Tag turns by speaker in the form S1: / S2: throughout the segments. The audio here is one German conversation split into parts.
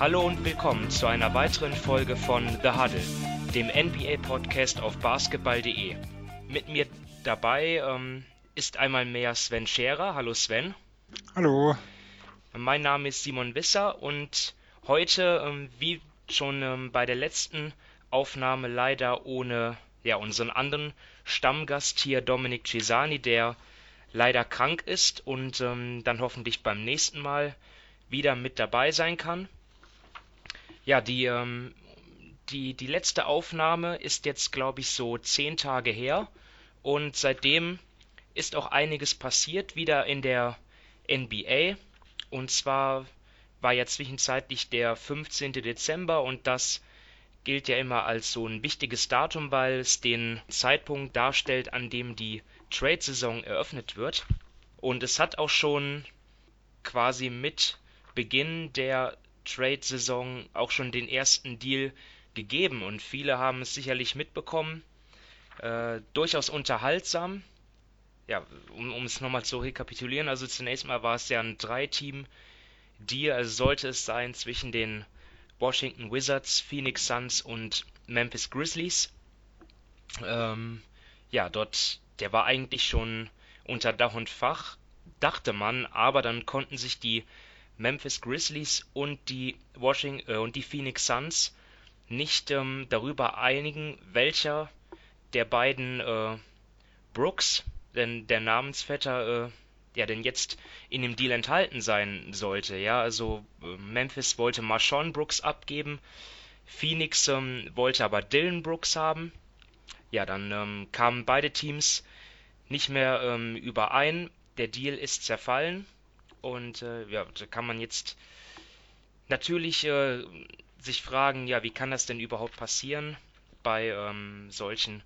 S1: Hallo und willkommen zu einer weiteren Folge von The Huddle, dem NBA-Podcast auf basketball.de. Mit mir dabei ähm, ist einmal mehr Sven Scherer. Hallo Sven.
S2: Hallo.
S1: Mein Name ist Simon Wisser und heute, ähm, wie schon ähm, bei der letzten Aufnahme, leider ohne ja, unseren anderen Stammgast hier, Dominik Cesani, der leider krank ist und ähm, dann hoffentlich beim nächsten Mal wieder mit dabei sein kann. Ja, die, ähm, die, die letzte Aufnahme ist jetzt, glaube ich, so zehn Tage her. Und seitdem ist auch einiges passiert wieder in der NBA. Und zwar war ja zwischenzeitlich der 15. Dezember und das gilt ja immer als so ein wichtiges Datum, weil es den Zeitpunkt darstellt, an dem die Trade-Saison eröffnet wird. Und es hat auch schon quasi mit Beginn der Trade-Saison auch schon den ersten Deal gegeben und viele haben es sicherlich mitbekommen. Äh, durchaus unterhaltsam. Ja, um, um es nochmal zu rekapitulieren, also zunächst mal war es ja ein Drei-Team-Deal, also sollte es sein zwischen den Washington Wizards, Phoenix Suns und Memphis Grizzlies. Ähm, ja, dort, der war eigentlich schon unter Dach und Fach, dachte man, aber dann konnten sich die Memphis Grizzlies und die Washington äh, und die Phoenix Suns nicht ähm, darüber einigen, welcher der beiden äh, Brooks, denn der Namensvetter, äh, ja, denn jetzt in dem Deal enthalten sein sollte. Ja, also äh, Memphis wollte Marshawn Brooks abgeben, Phoenix ähm, wollte aber Dylan Brooks haben. Ja, dann ähm, kamen beide Teams nicht mehr ähm, überein. Der Deal ist zerfallen und äh, ja, da kann man jetzt natürlich äh, sich fragen, ja, wie kann das denn überhaupt passieren bei ähm, solchen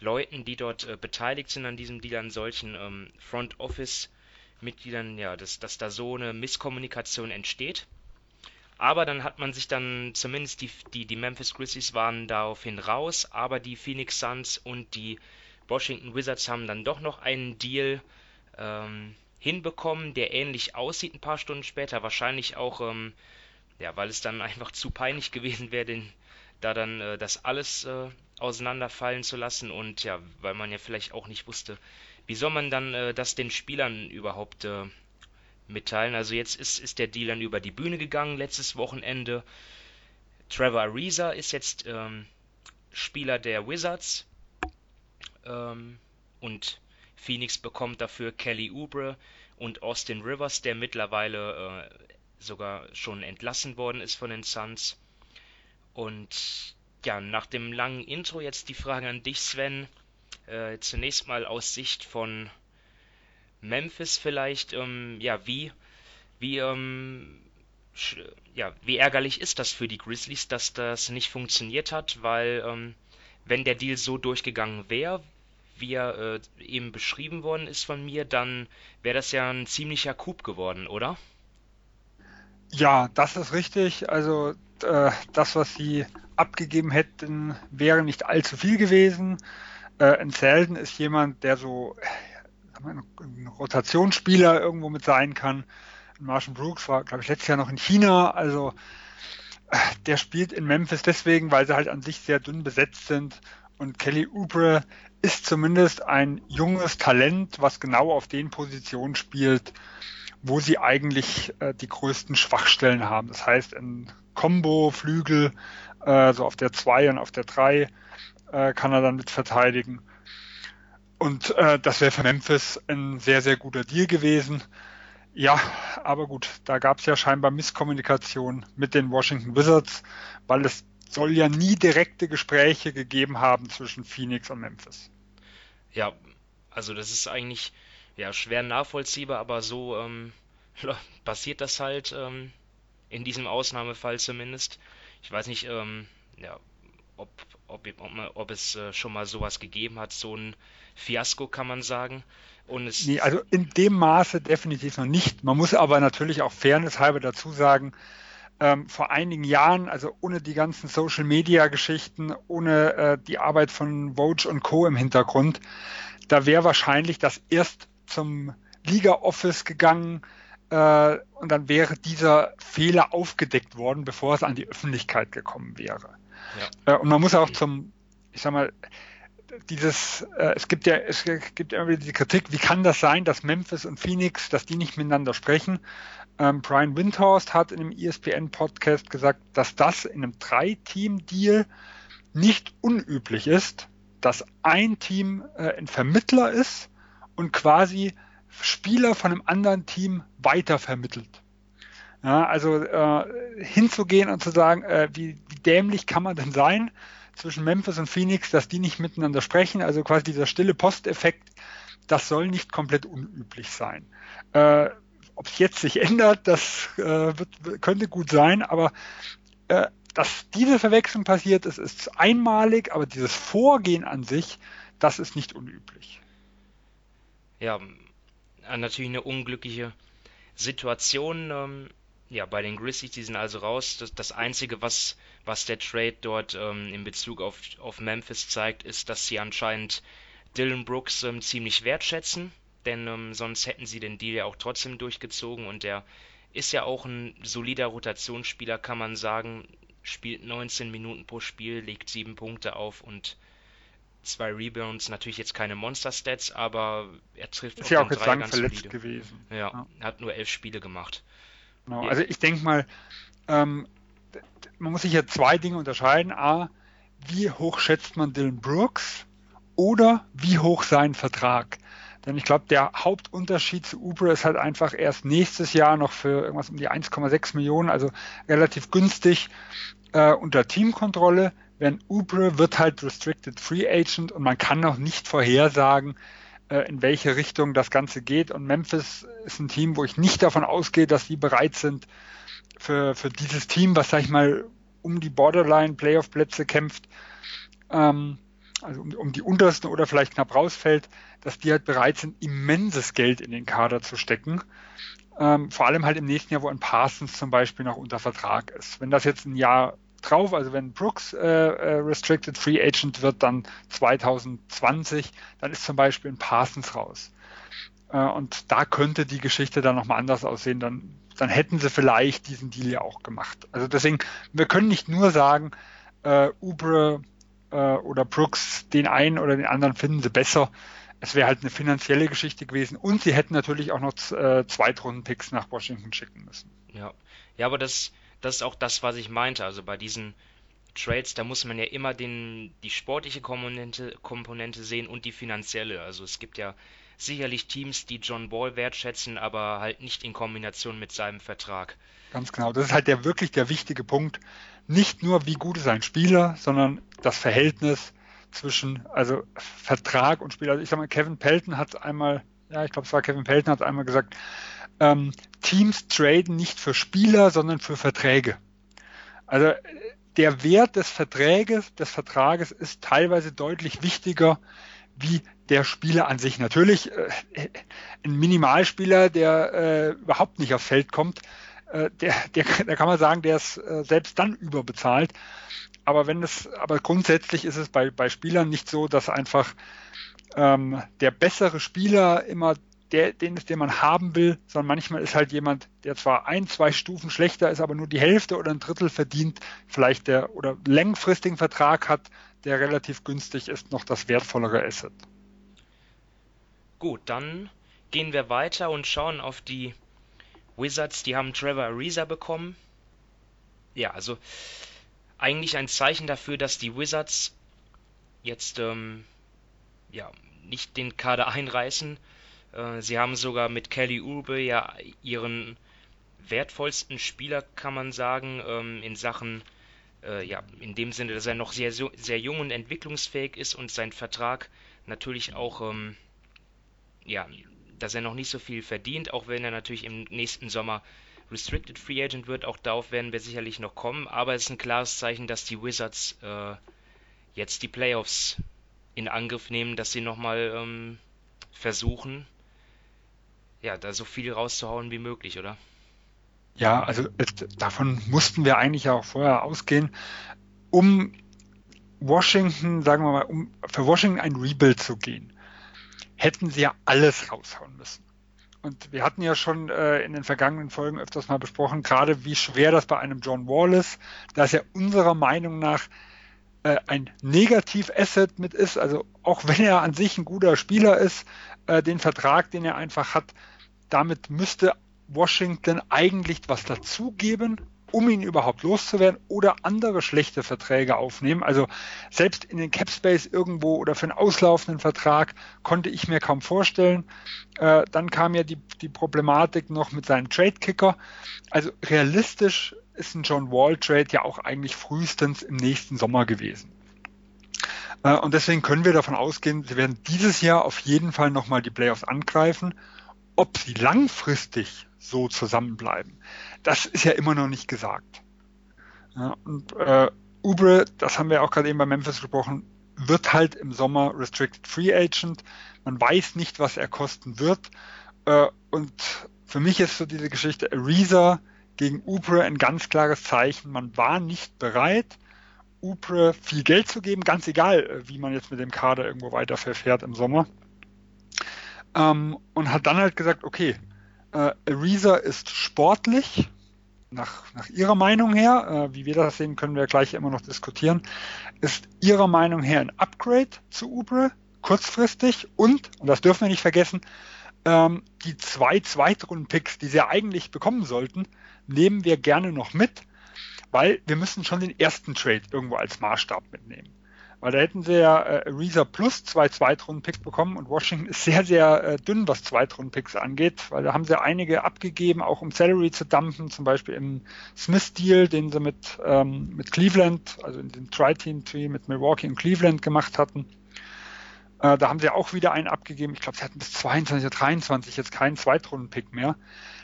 S1: Leuten, die dort äh, beteiligt sind an diesem Deal, an solchen ähm, Front Office Mitgliedern, ja, dass, dass da so eine Misskommunikation entsteht. Aber dann hat man sich dann, zumindest die, die, die Memphis Grizzlies waren daraufhin raus, aber die Phoenix Suns und die Washington Wizards haben dann doch noch einen Deal ähm, hinbekommen, der ähnlich aussieht ein paar Stunden später. Wahrscheinlich auch, ähm, ja, weil es dann einfach zu peinlich gewesen wäre, da dann äh, das alles äh, auseinanderfallen zu lassen und ja, weil man ja vielleicht auch nicht wusste, wie soll man dann äh, das den Spielern überhaupt äh, mitteilen. Also jetzt ist, ist der Deal dann über die Bühne gegangen letztes Wochenende. Trevor Ariza ist jetzt ähm, Spieler der Wizards ähm, und Phoenix bekommt dafür Kelly Oubre und Austin Rivers, der mittlerweile äh, sogar schon entlassen worden ist von den Suns. Und ja, nach dem langen Intro jetzt die Frage an dich, Sven. Äh, zunächst mal aus Sicht von Memphis vielleicht, ähm, ja, wie, wie, ähm, ja, wie ärgerlich ist das für die Grizzlies, dass das nicht funktioniert hat, weil ähm, wenn der Deal so durchgegangen wäre, wie er äh, eben beschrieben worden ist von mir, dann wäre das ja ein ziemlicher Coup geworden, oder?
S2: Ja, das ist richtig. Also äh, das, was sie abgegeben hätten, wäre nicht allzu viel gewesen. Äh, in Selden ist jemand, der so ein Rotationsspieler irgendwo mit sein kann. Marshall Brooks war, glaube ich, letztes Jahr noch in China. Also äh, der spielt in Memphis deswegen, weil sie halt an sich sehr dünn besetzt sind. Und Kelly Oubre ist zumindest ein junges Talent, was genau auf den Positionen spielt, wo sie eigentlich äh, die größten Schwachstellen haben. Das heißt, in Combo, Flügel, äh, so auf der 2 und auf der 3 äh, kann er dann mit verteidigen. Und äh, das wäre für Memphis ein sehr, sehr guter Deal gewesen. Ja, aber gut, da gab es ja scheinbar Misskommunikation mit den Washington Wizards, weil es soll ja nie direkte Gespräche gegeben haben zwischen Phoenix und Memphis.
S1: Ja, also das ist eigentlich ja schwer nachvollziehbar, aber so ähm, passiert das halt ähm, in diesem Ausnahmefall zumindest. Ich weiß nicht, ähm, ja, ob, ob, ob, ob es äh, schon mal sowas gegeben hat, so ein Fiasko kann man sagen.
S2: Und es nee, also in dem Maße definitiv noch nicht. Man muss aber natürlich auch fairnesshalber dazu sagen, ähm, vor einigen Jahren, also ohne die ganzen Social-Media-Geschichten, ohne äh, die Arbeit von Vogue und Co. im Hintergrund, da wäre wahrscheinlich das erst zum Liga-Office gegangen, äh, und dann wäre dieser Fehler aufgedeckt worden, bevor es an die Öffentlichkeit gekommen wäre. Ja. Äh, und man muss auch zum, ich sag mal, dieses, äh, es gibt ja, es gibt ja immer wieder diese Kritik, wie kann das sein, dass Memphis und Phoenix, dass die nicht miteinander sprechen? Ähm, Brian Windhorst hat in einem ESPN-Podcast gesagt, dass das in einem Drei-Team-Deal nicht unüblich ist, dass ein Team äh, ein Vermittler ist und quasi Spieler von einem anderen Team weitervermittelt. Ja, also äh, hinzugehen und zu sagen, äh, wie, wie dämlich kann man denn sein zwischen Memphis und Phoenix, dass die nicht miteinander sprechen, also quasi dieser stille Posteffekt, das soll nicht komplett unüblich sein. Äh, Ob es jetzt sich ändert, das äh, wird, könnte gut sein, aber äh, dass diese Verwechslung passiert ist, ist einmalig, aber dieses Vorgehen an sich, das ist nicht unüblich.
S1: Ja, äh, natürlich eine unglückliche Situation. Ähm, ja, bei den Grizzlies, die sind also raus. Das, das Einzige, was, was der Trade dort ähm, in Bezug auf, auf Memphis zeigt, ist, dass sie anscheinend Dylan Brooks ähm, ziemlich wertschätzen, denn ähm, sonst hätten sie den Deal ja auch trotzdem durchgezogen und der ist ja auch ein solider Rotationsspieler, kann man sagen. Spielt 19 Minuten pro Spiel, legt 7 Punkte auf und zwei Rebounds, natürlich jetzt keine Monster-Stats, aber er trifft
S2: ist ja auch jetzt lang verletzt solide. gewesen.
S1: Ja, ja, hat nur elf Spiele gemacht.
S2: Genau, ja. also ich denke mal, ähm, man muss sich ja zwei Dinge unterscheiden. A, wie hoch schätzt man Dylan Brooks oder wie hoch sein Vertrag? Denn ich glaube, der Hauptunterschied zu Uber ist halt einfach erst nächstes Jahr noch für irgendwas um die 1,6 Millionen, also relativ günstig äh, unter Teamkontrolle wenn Ubre wird halt Restricted Free Agent und man kann noch nicht vorhersagen, äh, in welche Richtung das Ganze geht. Und Memphis ist ein Team, wo ich nicht davon ausgehe, dass sie bereit sind, für, für dieses Team, was, sag ich mal, um die Borderline-Playoff-Plätze kämpft, ähm, also um, um die untersten oder vielleicht knapp rausfällt, dass die halt bereit sind, immenses Geld in den Kader zu stecken. Ähm, vor allem halt im nächsten Jahr, wo ein Parsons zum Beispiel noch unter Vertrag ist. Wenn das jetzt ein Jahr drauf. Also wenn Brooks äh, äh, Restricted Free Agent wird, dann 2020, dann ist zum Beispiel ein Parsons raus. Äh, und da könnte die Geschichte dann nochmal anders aussehen. Dann, dann hätten sie vielleicht diesen Deal ja auch gemacht. Also deswegen, wir können nicht nur sagen, äh, Ubre äh, oder Brooks, den einen oder den anderen finden sie besser. Es wäre halt eine finanzielle Geschichte gewesen und sie hätten natürlich auch noch äh, Zweitrunden-Picks nach Washington schicken müssen.
S1: Ja, ja, aber das, das ist auch das, was ich meinte. Also bei diesen Trades, da muss man ja immer den, die sportliche Komponente, Komponente sehen und die finanzielle. Also es gibt ja sicherlich Teams, die John Ball wertschätzen, aber halt nicht in Kombination mit seinem Vertrag.
S2: Ganz genau. Das ist halt der wirklich der wichtige Punkt. Nicht nur, wie gut ist ein Spieler, sondern das Verhältnis zwischen, also Vertrag und Spieler. Also ich sag mal, Kevin Pelton hat einmal, ja, ich glaube, es war Kevin Pelton, hat einmal gesagt, ähm, Teams traden nicht für Spieler, sondern für Verträge. Also der Wert des Vertrages, des Vertrages ist teilweise deutlich wichtiger wie der Spieler an sich. Natürlich äh, ein Minimalspieler, der äh, überhaupt nicht aufs Feld kommt, äh, der, der, da kann man sagen, der ist äh, selbst dann überbezahlt. Aber wenn es, aber grundsätzlich ist es bei, bei Spielern nicht so, dass einfach ähm, der bessere Spieler immer der, den ist, den man haben will, sondern manchmal ist halt jemand, der zwar ein, zwei Stufen schlechter ist, aber nur die Hälfte oder ein Drittel verdient, vielleicht der oder längfristigen Vertrag hat, der relativ günstig ist, noch das wertvollere Asset.
S1: Gut, dann gehen wir weiter und schauen auf die Wizards. Die haben Trevor Ariza bekommen. Ja, also eigentlich ein Zeichen dafür, dass die Wizards jetzt ähm, ja nicht den Kader einreißen, äh, sie haben sogar mit Kelly Oubre ja ihren wertvollsten Spieler, kann man sagen, ähm, in Sachen, äh, ja, in dem Sinne, dass er noch sehr, sehr jung und entwicklungsfähig ist und sein Vertrag natürlich auch, ähm, ja, dass er noch nicht so viel verdient, auch wenn er natürlich im nächsten Sommer Restricted Free Agent wird. Auch darauf werden wir sicherlich noch kommen. Aber es ist ein klares Zeichen, dass die Wizards äh, jetzt die Playoffs in Angriff nehmen, dass sie nochmal ähm, versuchen, ja, da so viel rauszuhauen wie möglich, oder?
S2: Ja, also davon mussten wir eigentlich auch vorher ausgehen, um Washington, sagen wir mal, um für Washington ein Rebuild zu gehen, hätten sie ja alles raushauen müssen. und wir hatten ja schon äh, in den vergangenen Folgen öfters mal besprochen, gerade wie schwer das bei einem John Wall ist, dass er unserer Meinung nach äh, ein Negativ-Asset mit ist. Also auch wenn er an sich ein guter Spieler ist, äh, den Vertrag, den er einfach hat, damit müsste Washington eigentlich was dazugeben, um ihn überhaupt loszuwerden oder andere schlechte Verträge aufnehmen. Also selbst in den Cap Space irgendwo oder für einen auslaufenden Vertrag konnte ich mir kaum vorstellen. Äh, dann kam ja die, die Problematik noch mit seinem Trade Kicker. Also realistisch ist ein John Wall Trade ja auch eigentlich frühestens im nächsten Sommer gewesen. Äh, und deswegen können wir davon ausgehen, sie werden dieses Jahr auf jeden Fall nochmal die Playoffs angreifen. Ob sie langfristig so zusammenbleiben. Das ist ja immer noch nicht gesagt. Ja, und äh, Ubre, das haben wir auch gerade eben bei Memphis gesprochen, wird halt im Sommer Restricted Free Agent. Man weiß nicht, was er kosten wird. Äh, und für mich ist so diese Geschichte Ariza gegen Ubre ein ganz klares Zeichen. Man war nicht bereit, Ubre viel Geld zu geben, ganz egal, äh, wie man jetzt mit dem Kader irgendwo weiter verfährt im Sommer. Ähm, und hat dann halt gesagt, okay, äh, Ariza ist sportlich, nach, nach ihrer Meinung her, äh, wie wir das sehen, können wir gleich immer noch diskutieren, ist ihrer Meinung her ein Upgrade zu Ubre, kurzfristig und, und das dürfen wir nicht vergessen, ähm, die zwei Zweitrunden-Picks, die sie eigentlich bekommen sollten, nehmen wir gerne noch mit, weil wir müssen schon den ersten Trade irgendwo als Maßstab mitnehmen. Weil da hätten sie ja äh, Reza plus zwei Zweitrunden-Picks bekommen und Washington ist sehr, sehr äh, dünn, was Zweitrunden-Picks angeht, weil da haben sie einige abgegeben, auch um Salary zu dumpen, zum Beispiel im Smith-Deal, den sie mit, ähm, mit Cleveland, also in den Tri-Team-Tree mit Milwaukee und Cleveland gemacht hatten. Äh, da haben sie auch wieder einen abgegeben. Ich glaube, sie hatten bis 22 oder 23 jetzt keinen Zweitrunden-Pick mehr.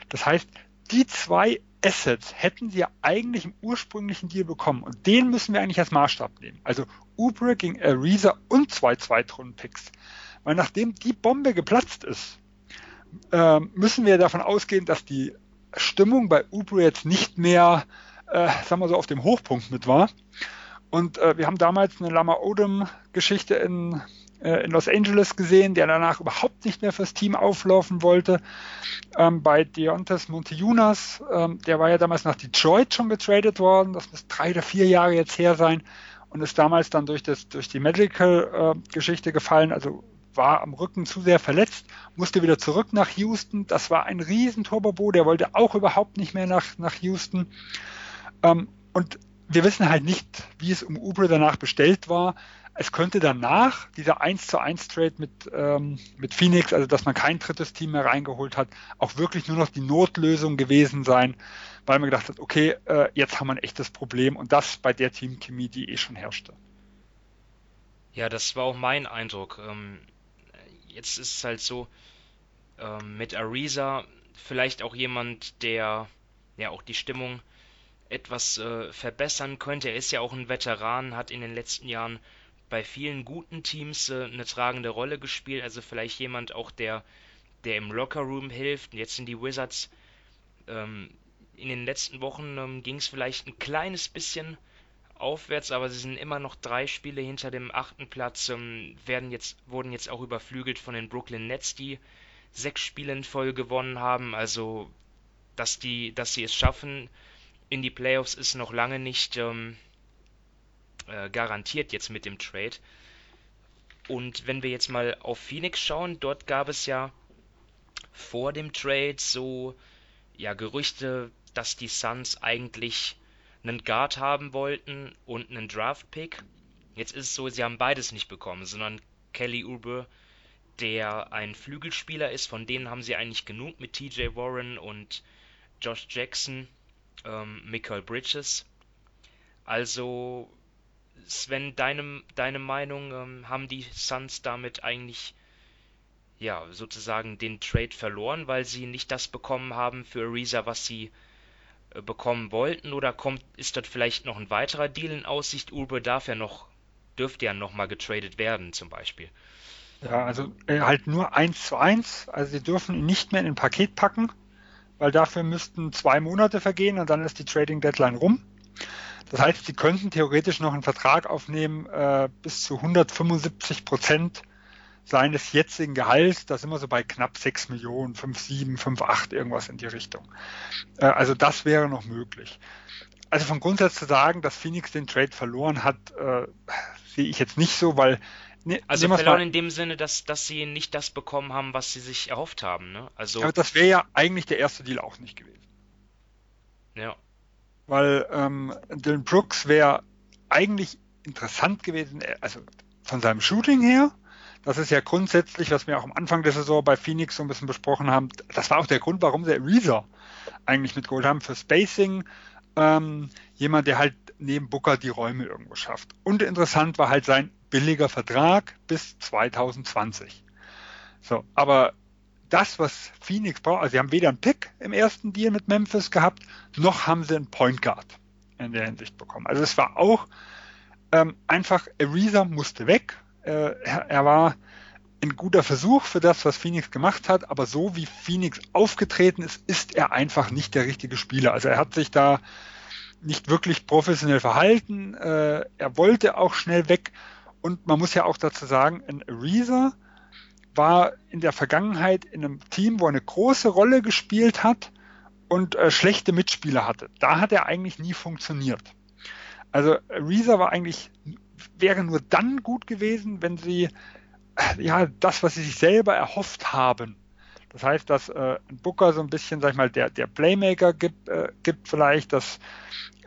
S2: Das heißt, die zwei Assets hätten sie ja eigentlich im ursprünglichen Deal bekommen und den müssen wir eigentlich als Maßstab nehmen. Also Ubre gegen Ariza und zwei Zweitrunden-Picks. Weil nachdem die Bombe geplatzt ist, äh, müssen wir davon ausgehen, dass die Stimmung bei Ubre jetzt nicht mehr, äh, sagen wir so, auf dem Hochpunkt mit war. Und äh, wir haben damals eine Lama Odom-Geschichte in äh, in Los Angeles gesehen, der danach überhaupt nicht mehr fürs Team auflaufen wollte. Ähm, bei Deontes Montejunas, ähm, der war ja damals nach Detroit schon getradet worden, das muss drei oder vier Jahre jetzt her sein und ist damals dann durch, das, durch die Medical-Geschichte äh, gefallen, also war am Rücken zu sehr verletzt, musste wieder zurück nach Houston. Das war ein riesen Turbo, der wollte auch überhaupt nicht mehr nach, nach Houston. Ähm, und wir wissen halt nicht, wie es um Ubre danach bestellt war es könnte danach dieser 1 zu 1 Trade mit, ähm, mit Phoenix, also dass man kein drittes Team mehr reingeholt hat, auch wirklich nur noch die Notlösung gewesen sein, weil man gedacht hat, okay, äh, jetzt haben wir ein echtes Problem und das bei der Teamchemie, die eh schon herrschte.
S1: Ja, das war auch mein Eindruck. Ähm, jetzt ist es halt so, ähm, mit Ariza vielleicht auch jemand, der ja auch die Stimmung etwas äh, verbessern könnte. Er ist ja auch ein Veteran, hat in den letzten Jahren bei vielen guten Teams äh, eine tragende Rolle gespielt. Also vielleicht jemand auch, der, der im Lockerroom hilft. Jetzt sind die Wizards. Ähm, in den letzten Wochen ähm, ging es vielleicht ein kleines bisschen aufwärts, aber sie sind immer noch drei Spiele hinter dem achten Platz. Ähm, werden jetzt, wurden jetzt auch überflügelt von den Brooklyn Nets, die sechs Spiele in Folge gewonnen haben. Also, dass die, dass sie es schaffen in die Playoffs ist noch lange nicht ähm, äh, garantiert jetzt mit dem Trade. Und wenn wir jetzt mal auf Phoenix schauen, dort gab es ja vor dem Trade so ja Gerüchte, dass die Suns eigentlich einen Guard haben wollten und einen Draft Pick. Jetzt ist es so, sie haben beides nicht bekommen, sondern Kelly Oubre, der ein Flügelspieler ist, von denen haben sie eigentlich genug mit TJ Warren und Josh Jackson, ähm, Michael Bridges. Also Sven, deine, deine Meinung, ähm, haben die Suns damit eigentlich ja sozusagen den Trade verloren, weil sie nicht das bekommen haben für Ariza, was sie äh, bekommen wollten? Oder kommt, ist dort vielleicht noch ein weiterer Deal in Aussicht? Uber darf ja noch, dürfte ja nochmal getradet werden, zum Beispiel.
S2: Ja, also äh, halt nur eins zu eins. Also sie dürfen ihn nicht mehr in ein Paket packen, weil dafür müssten zwei Monate vergehen und dann ist die Trading Deadline rum. Das heißt, sie könnten theoretisch noch einen Vertrag aufnehmen äh, bis zu 175 Prozent seines jetzigen Gehalts, da sind wir so bei knapp 6 Millionen, 5, 7, 5, 8, irgendwas in die Richtung. Äh, also das wäre noch möglich. Also von Grundsatz zu sagen, dass Phoenix den Trade verloren hat, äh, sehe ich jetzt nicht so, weil
S1: Ne, also verloren in dem Sinne, dass, dass sie nicht das bekommen haben, was sie sich erhofft haben. Ne?
S2: Also, aber das wäre ja eigentlich der erste Deal auch nicht gewesen.
S1: Ja.
S2: Weil ähm, Dylan Brooks wäre eigentlich interessant gewesen, äh, also von seinem Shooting her. Das ist ja grundsätzlich, was wir auch am Anfang der Saison bei Phoenix so ein bisschen besprochen haben. Das war auch der Grund, warum sie Ariza eigentlich mitgeholt haben für Spacing. Ähm, jemand, der halt neben Booker die Räume irgendwo schafft. Und interessant war halt sein billiger Vertrag bis 2020. So, aber das, was Phoenix braucht, also sie haben weder einen Pick im ersten Deal mit Memphis gehabt, noch haben sie einen Point Guard in der Hinsicht bekommen. Also es war auch ähm, einfach, Ariza musste weg. Äh, er, er, war ein guter Versuch für das, was Phoenix gemacht hat, aber so wie Phoenix aufgetreten ist, ist er einfach nicht der richtige Spieler. Also er hat sich da nicht wirklich professionell verhalten. Äh, er wollte auch schnell weg und man muss ja auch dazu sagen, ein Ariza war in der Vergangenheit in einem Team, wo er eine große Rolle gespielt hat und äh, schlechte Mitspieler hatte. Da hat er eigentlich nie funktioniert. Also Ariza war eigentlich, wäre nur dann gut gewesen, wenn sie äh, ja das, was sie sich selber erhofft haben. Das heißt, dass äh, ein Booker so ein bisschen, sag ich mal, der, der Playmaker gibt, äh, gibt vielleicht, dass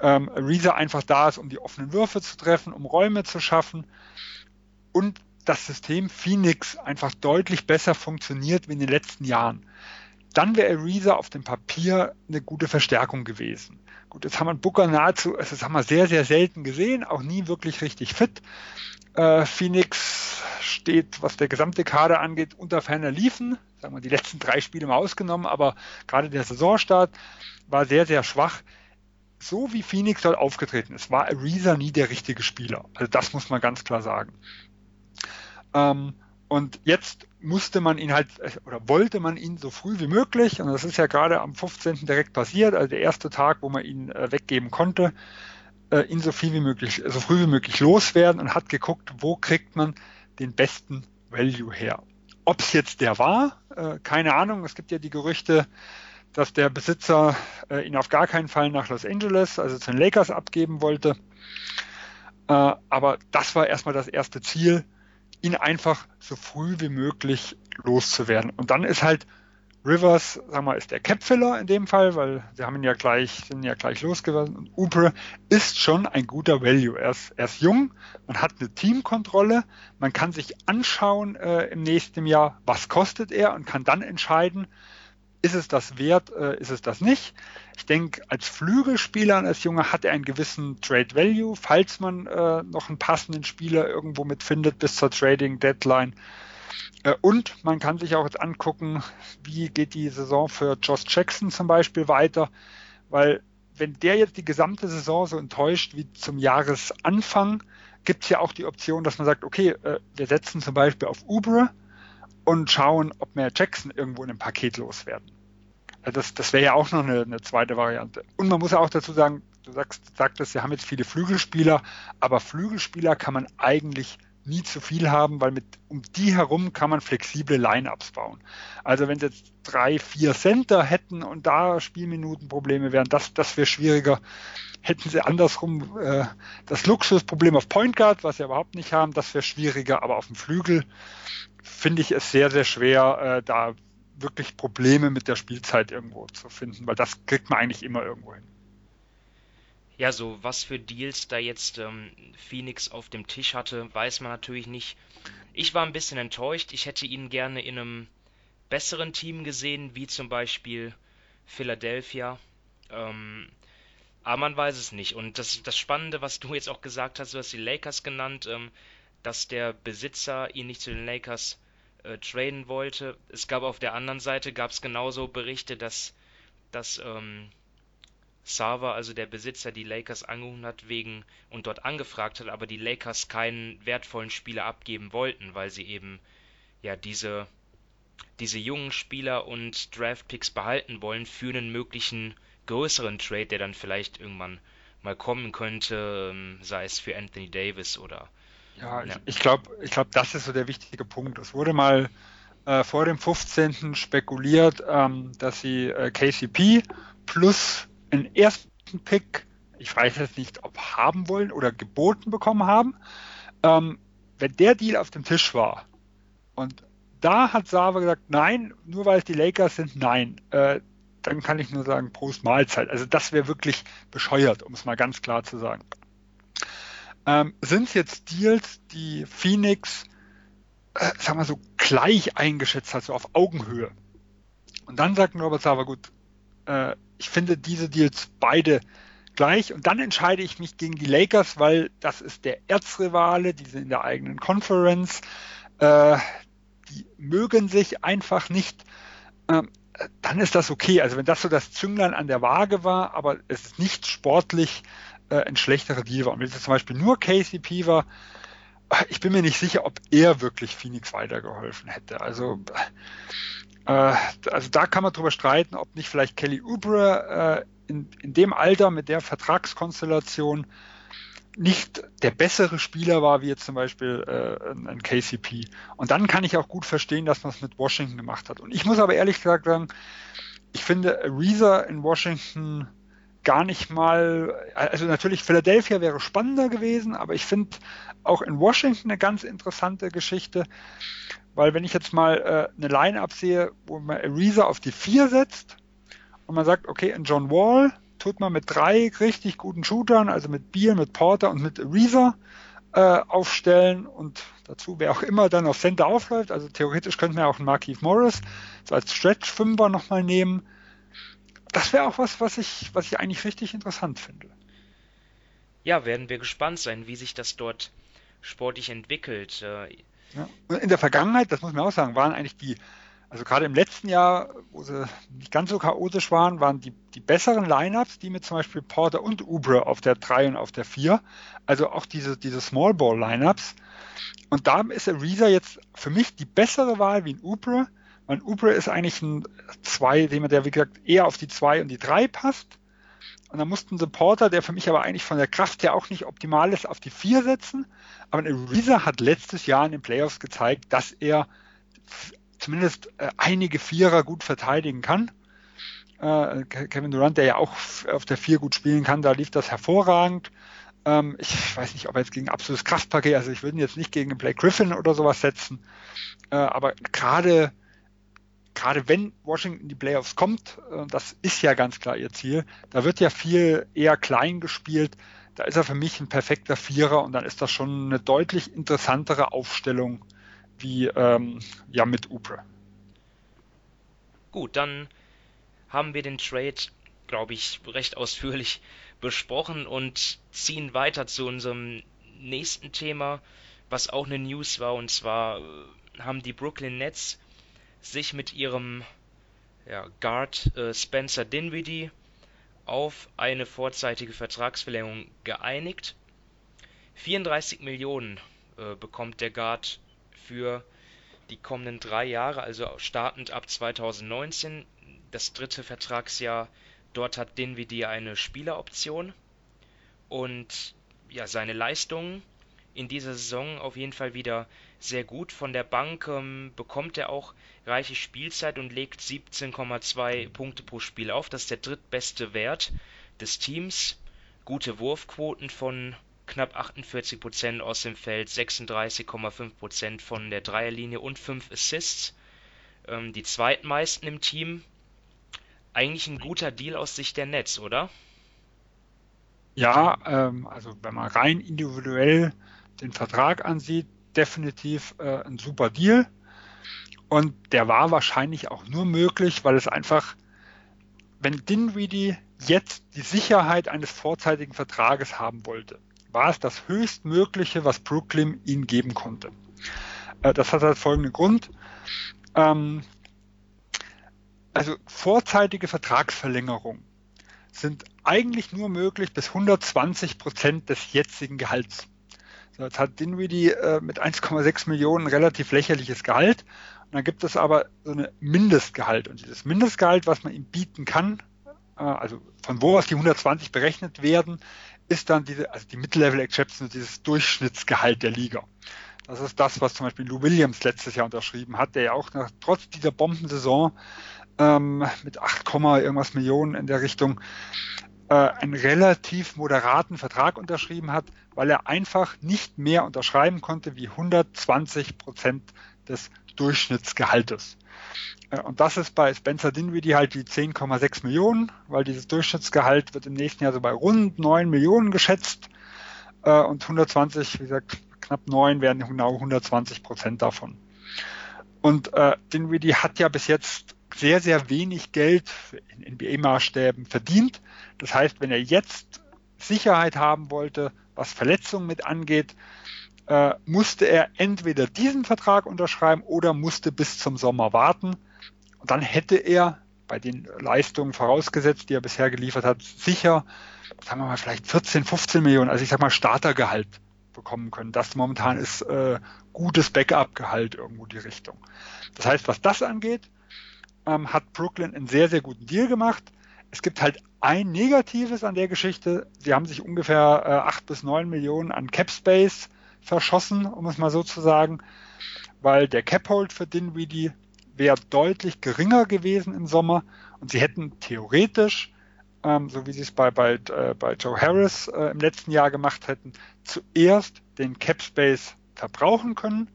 S2: ähm, Ariza einfach da ist, um die offenen Würfe zu treffen, um Räume zu schaffen und das System Phoenix einfach deutlich besser funktioniert wie in den letzten Jahren, dann wäre Ariza auf dem Papier eine gute Verstärkung gewesen. Gut, jetzt haben wir Booker nahezu, also das haben wir sehr, sehr selten gesehen, auch nie wirklich richtig fit. Äh, Phoenix steht, was der gesamte Kader angeht, unter ferner Liefen. Sagen wir, die letzten drei Spiele mal ausgenommen, aber gerade der Saisonstart war sehr, sehr schwach. So wie Phoenix dort aufgetreten ist, war Ariza nie der richtige Spieler. Also das muss man ganz klar sagen. Ähm, und jetzt musste man ihn halt, oder wollte man ihn so früh wie möglich, und das ist ja gerade am 15. direkt passiert, also der erste Tag, wo man ihn äh, weggeben konnte, äh, ihn so viel wie möglich, so früh wie möglich loswerden und hat geguckt, wo kriegt man den besten Value her. Ob es jetzt der war, äh, keine Ahnung. Es gibt ja die Gerüchte, dass der Besitzer äh, ihn auf gar keinen Fall nach Los Angeles, also zu den Lakers abgeben wollte. Äh, aber das war erstmal das erste Ziel, ihn einfach so früh wie möglich loszuwerden. Und dann ist halt Rivers, sagen wir, ist der Capfiller in dem Fall, weil sie haben ihn ja gleich, sind ja gleich losgeworden. Und Upre ist schon ein guter Value. Er ist, er ist jung, man hat eine Teamkontrolle, man kann sich anschauen äh, im nächsten Jahr, was kostet er und kann dann entscheiden, ist es das wert, äh, ist es das nicht. Ich denke, als Flügelspieler und als Junge hat er einen gewissen Trade Value, falls man äh, noch einen passenden Spieler irgendwo mitfindet bis zur Trading Deadline. Äh, und man kann sich auch jetzt angucken, wie geht die Saison für Josh Jackson zum Beispiel weiter, weil wenn der jetzt die gesamte Saison so enttäuscht wie zum Jahresanfang, gibt es ja auch die Option, dass man sagt, okay, äh, wir setzen zum Beispiel auf Ubre und schauen, ob wir Jackson irgendwo in einem Paket loswerden. Also das, das wäre ja auch noch eine, eine, zweite Variante. Und man muss ja auch dazu sagen, du sagst, sagtest, wir haben jetzt viele Flügelspieler, aber Flügelspieler kann man eigentlich nie zu viel haben, weil mit um die herum kann man flexible Lineups bauen. Also wenn sie jetzt drei, vier Center hätten und da Spielminutenprobleme wären, das, das wäre schwieriger. Hätten sie andersrum äh, das Luxusproblem auf Point Guard, was sie überhaupt nicht haben, das wäre schwieriger, aber auf dem Flügel finde ich es sehr, sehr schwer, äh, da wirklich Probleme mit der Spielzeit irgendwo zu finden, weil das kriegt man eigentlich immer irgendwo hin.
S1: Ja, so was für Deals da jetzt ähm, Phoenix auf dem Tisch hatte, weiß man natürlich nicht. Ich war ein bisschen enttäuscht. Ich hätte ihn gerne in einem besseren Team gesehen, wie zum Beispiel Philadelphia. Ähm, aber man weiß es nicht. Und das, das Spannende, was du jetzt auch gesagt hast, du hast die Lakers genannt, ähm, dass der Besitzer ihn nicht zu den Lakers äh, traden wollte. Es gab auf der anderen Seite gab es genauso Berichte, dass, dass ähm, Sava, also der Besitzer, die Lakers angerufen hat wegen und dort angefragt hat, aber die Lakers keinen wertvollen Spieler abgeben wollten, weil sie eben ja diese diese jungen Spieler und Draftpicks behalten wollen für einen möglichen größeren Trade, der dann vielleicht irgendwann mal kommen könnte, ähm, sei es für Anthony Davis oder
S2: Ja, ja. ich glaube, ich glaube, das ist so der wichtige Punkt. Es wurde mal äh, vor dem 15. spekuliert, ähm, dass sie äh, KCP plus einen ersten Pick, ich weiß jetzt nicht, ob haben wollen oder geboten bekommen haben. Ähm, wenn der Deal auf dem Tisch war und da hat Sava gesagt, nein, nur weil es die Lakers sind, nein. Äh, dann kann ich nur sagen, Prost Mahlzeit. Also das wäre wirklich bescheuert, um es mal ganz klar zu sagen. Ähm, sind es jetzt Deals, die Phoenix, äh, sagen wir so, gleich eingeschätzt hat, so auf Augenhöhe? Und dann sagt Robert Sava, gut, äh, ich finde diese Deals beide gleich und dann entscheide ich mich gegen die Lakers, weil das ist der Erzrivale, die sind in der eigenen Conference, äh, die mögen sich einfach nicht. Ähm, dann ist das okay. Also wenn das so das Zünglein an der Waage war, aber es ist nicht sportlich äh, ein schlechterer Deal war. Und wenn es zum Beispiel nur KCP war, ich bin mir nicht sicher, ob er wirklich Phoenix weitergeholfen hätte. Also, äh, also da kann man drüber streiten, ob nicht vielleicht Kelly Oubre äh, in, in dem Alter mit der Vertragskonstellation nicht der bessere Spieler war, wie jetzt zum Beispiel äh, ein KCP. Und dann kann ich auch gut verstehen, dass man es mit Washington gemacht hat. Und ich muss aber ehrlich gesagt sagen, ich finde Reza in Washington gar nicht mal, also natürlich Philadelphia wäre spannender gewesen, aber ich finde auch in Washington eine ganz interessante Geschichte, weil wenn ich jetzt mal äh, eine Line-Up sehe, wo man Reza auf die 4 setzt und man sagt, okay, in John Wall tut man mit drei richtig guten Shootern, also mit Beal, mit Porter und mit Reeser äh, aufstellen und dazu, wer auch immer dann auf Center aufläuft, also theoretisch könnte man auch einen Marquise Morris so als Stretch-Fünfer nochmal nehmen. Das wäre auch was, was ich, was ich eigentlich richtig interessant finde.
S1: Ja, werden wir gespannt sein, wie sich das dort sportlich entwickelt. Äh,
S2: ja. In der Vergangenheit, das muss man auch sagen, waren eigentlich die also gerade im letzten Jahr, wo sie nicht ganz so chaotisch waren, waren die, die besseren Lineups, die mit zum Beispiel Porter und Ubre auf der 3 und auf der 4. Also auch diese, diese Small Ball Lineups. Und da ist Ariza jetzt für mich die bessere Wahl wie ein Ubre. Weil Ubre ist eigentlich ein 2, dem der, wie gesagt, eher auf die 2 und die 3 passt. Und dann mussten sie Porter, der für mich aber eigentlich von der Kraft her auch nicht optimal ist, auf die 4 setzen. Aber Ariza hat letztes Jahr in den Playoffs gezeigt, dass er zumindest äh, einige Vierer gut verteidigen kann. Äh, Kevin Durant, der ja auch auf der Vier gut spielen kann, da lief das hervorragend. Ähm, ich weiß nicht, ob er jetzt gegen absolutes Kraftpaket, also ich würde ihn jetzt nicht gegen Blake Griffin oder sowas setzen, äh, aber gerade gerade wenn Washington in die Playoffs kommt, äh, das ist ja ganz klar ihr Ziel, da wird ja viel eher klein gespielt. Da ist er für mich ein perfekter Vierer und dann ist das schon eine deutlich interessantere Aufstellung wie ähm, ja mit Upre.
S1: Gut, dann haben wir den Trade, glaube ich, recht ausführlich besprochen und ziehen weiter zu unserem nächsten Thema, was auch eine News war, und zwar äh, haben die Brooklyn Nets sich mit ihrem ja, Guard äh, Spencer Dinwiddie auf eine vorzeitige Vertragsverlängerung geeinigt. 34 Millionen äh, bekommt der Guard für die kommenden drei Jahre, also startend ab 2019, das dritte Vertragsjahr. Dort hat Dinwiddie eine Spieleroption und ja, seine Leistungen in dieser Saison auf jeden Fall wieder sehr gut. Von der Bank ähm, bekommt er auch reiche Spielzeit und legt 17,2 Punkte pro Spiel auf. Das ist der drittbeste Wert des Teams. Gute Wurfquoten von knapp 48 Prozent aus dem Feld, 36,5 Prozent von der Dreierlinie und 5 Assists. Ähm, die zweitmeisten im Team. Eigentlich ein guter Deal aus Sicht der Nets, oder?
S2: Ja, ähm, also wenn man rein individuell den Vertrag ansieht, definitiv äh, ein super Deal. Und der war wahrscheinlich auch nur möglich, weil es einfach, wenn Dinwiddie jetzt die Sicherheit eines vorzeitigen Vertrages haben wollte, war es das höchstmögliche, was Brooklyn ihnen geben konnte. Äh, das hat halt folgenden Grund. Ähm, also vorzeitige Vertragsverlängerungen sind eigentlich nur möglich bis 120 Prozent des jetzigen Gehalts. So, jetzt hat Dinwiddie äh, mit 1,6 Millionen relativ lächerliches Gehalt. Und dann gibt es aber so eine Mindestgehalt. Und dieses Mindestgehalt, was man ihm bieten kann, äh, also von wo aus die 120 berechnet werden, ist dann diese, also die Mid-Level Exception, dieses Durchschnittsgehalt der Liga. Das ist das, was zum Beispiel Lou Williams letztes Jahr unterschrieben hat, der ja auch nach, trotz dieser Bombensaison ähm, mit 8, irgendwas Millionen in der Richtung äh, einen relativ moderaten Vertrag unterschrieben hat, weil er einfach nicht mehr unterschreiben konnte wie 120 Prozent des Durchschnittsgehaltes. Äh, und das ist bei Spencer Dinwiddie halt die 10,6 Millionen, weil dieses Durchschnittsgehalt wird im nächsten Jahr so bei rund 9 Millionen geschätzt. Äh, und 120, wie gesagt, knapp 9 werden genau 120 Prozent davon. Und äh, Dinwiddie hat ja bis jetzt sehr, sehr wenig Geld in NBA-Maßstäben verdient. Das heißt, wenn er jetzt Sicherheit haben wollte, was Verletzungen mit angeht, äh, musste er entweder diesen Vertrag unterschreiben oder musste bis zum Sommer warten. Und dann hätte er bei den Leistungen vorausgesetzt, die er bisher geliefert hat, sicher, sagen wir mal, vielleicht 14, 15 Millionen, also ich sag mal Startergehalt bekommen können. Das momentan ist äh, gutes Backup-Gehalt irgendwo die Richtung. Das heißt, was das angeht, ähm, hat Brooklyn einen sehr, sehr guten Deal gemacht. Es gibt halt ein Negatives an der Geschichte. Sie haben sich ungefähr äh, 8 bis 9 Millionen an Cap Space verschossen, um es mal so zu sagen, weil der Cap-Hold für Dinwiddie wäre deutlich geringer gewesen im Sommer und sie hätten theoretisch, ähm, so wie sie es bei, bei, äh, bei Joe Harris äh, im letzten Jahr gemacht hätten, zuerst den Cap Space verbrauchen können,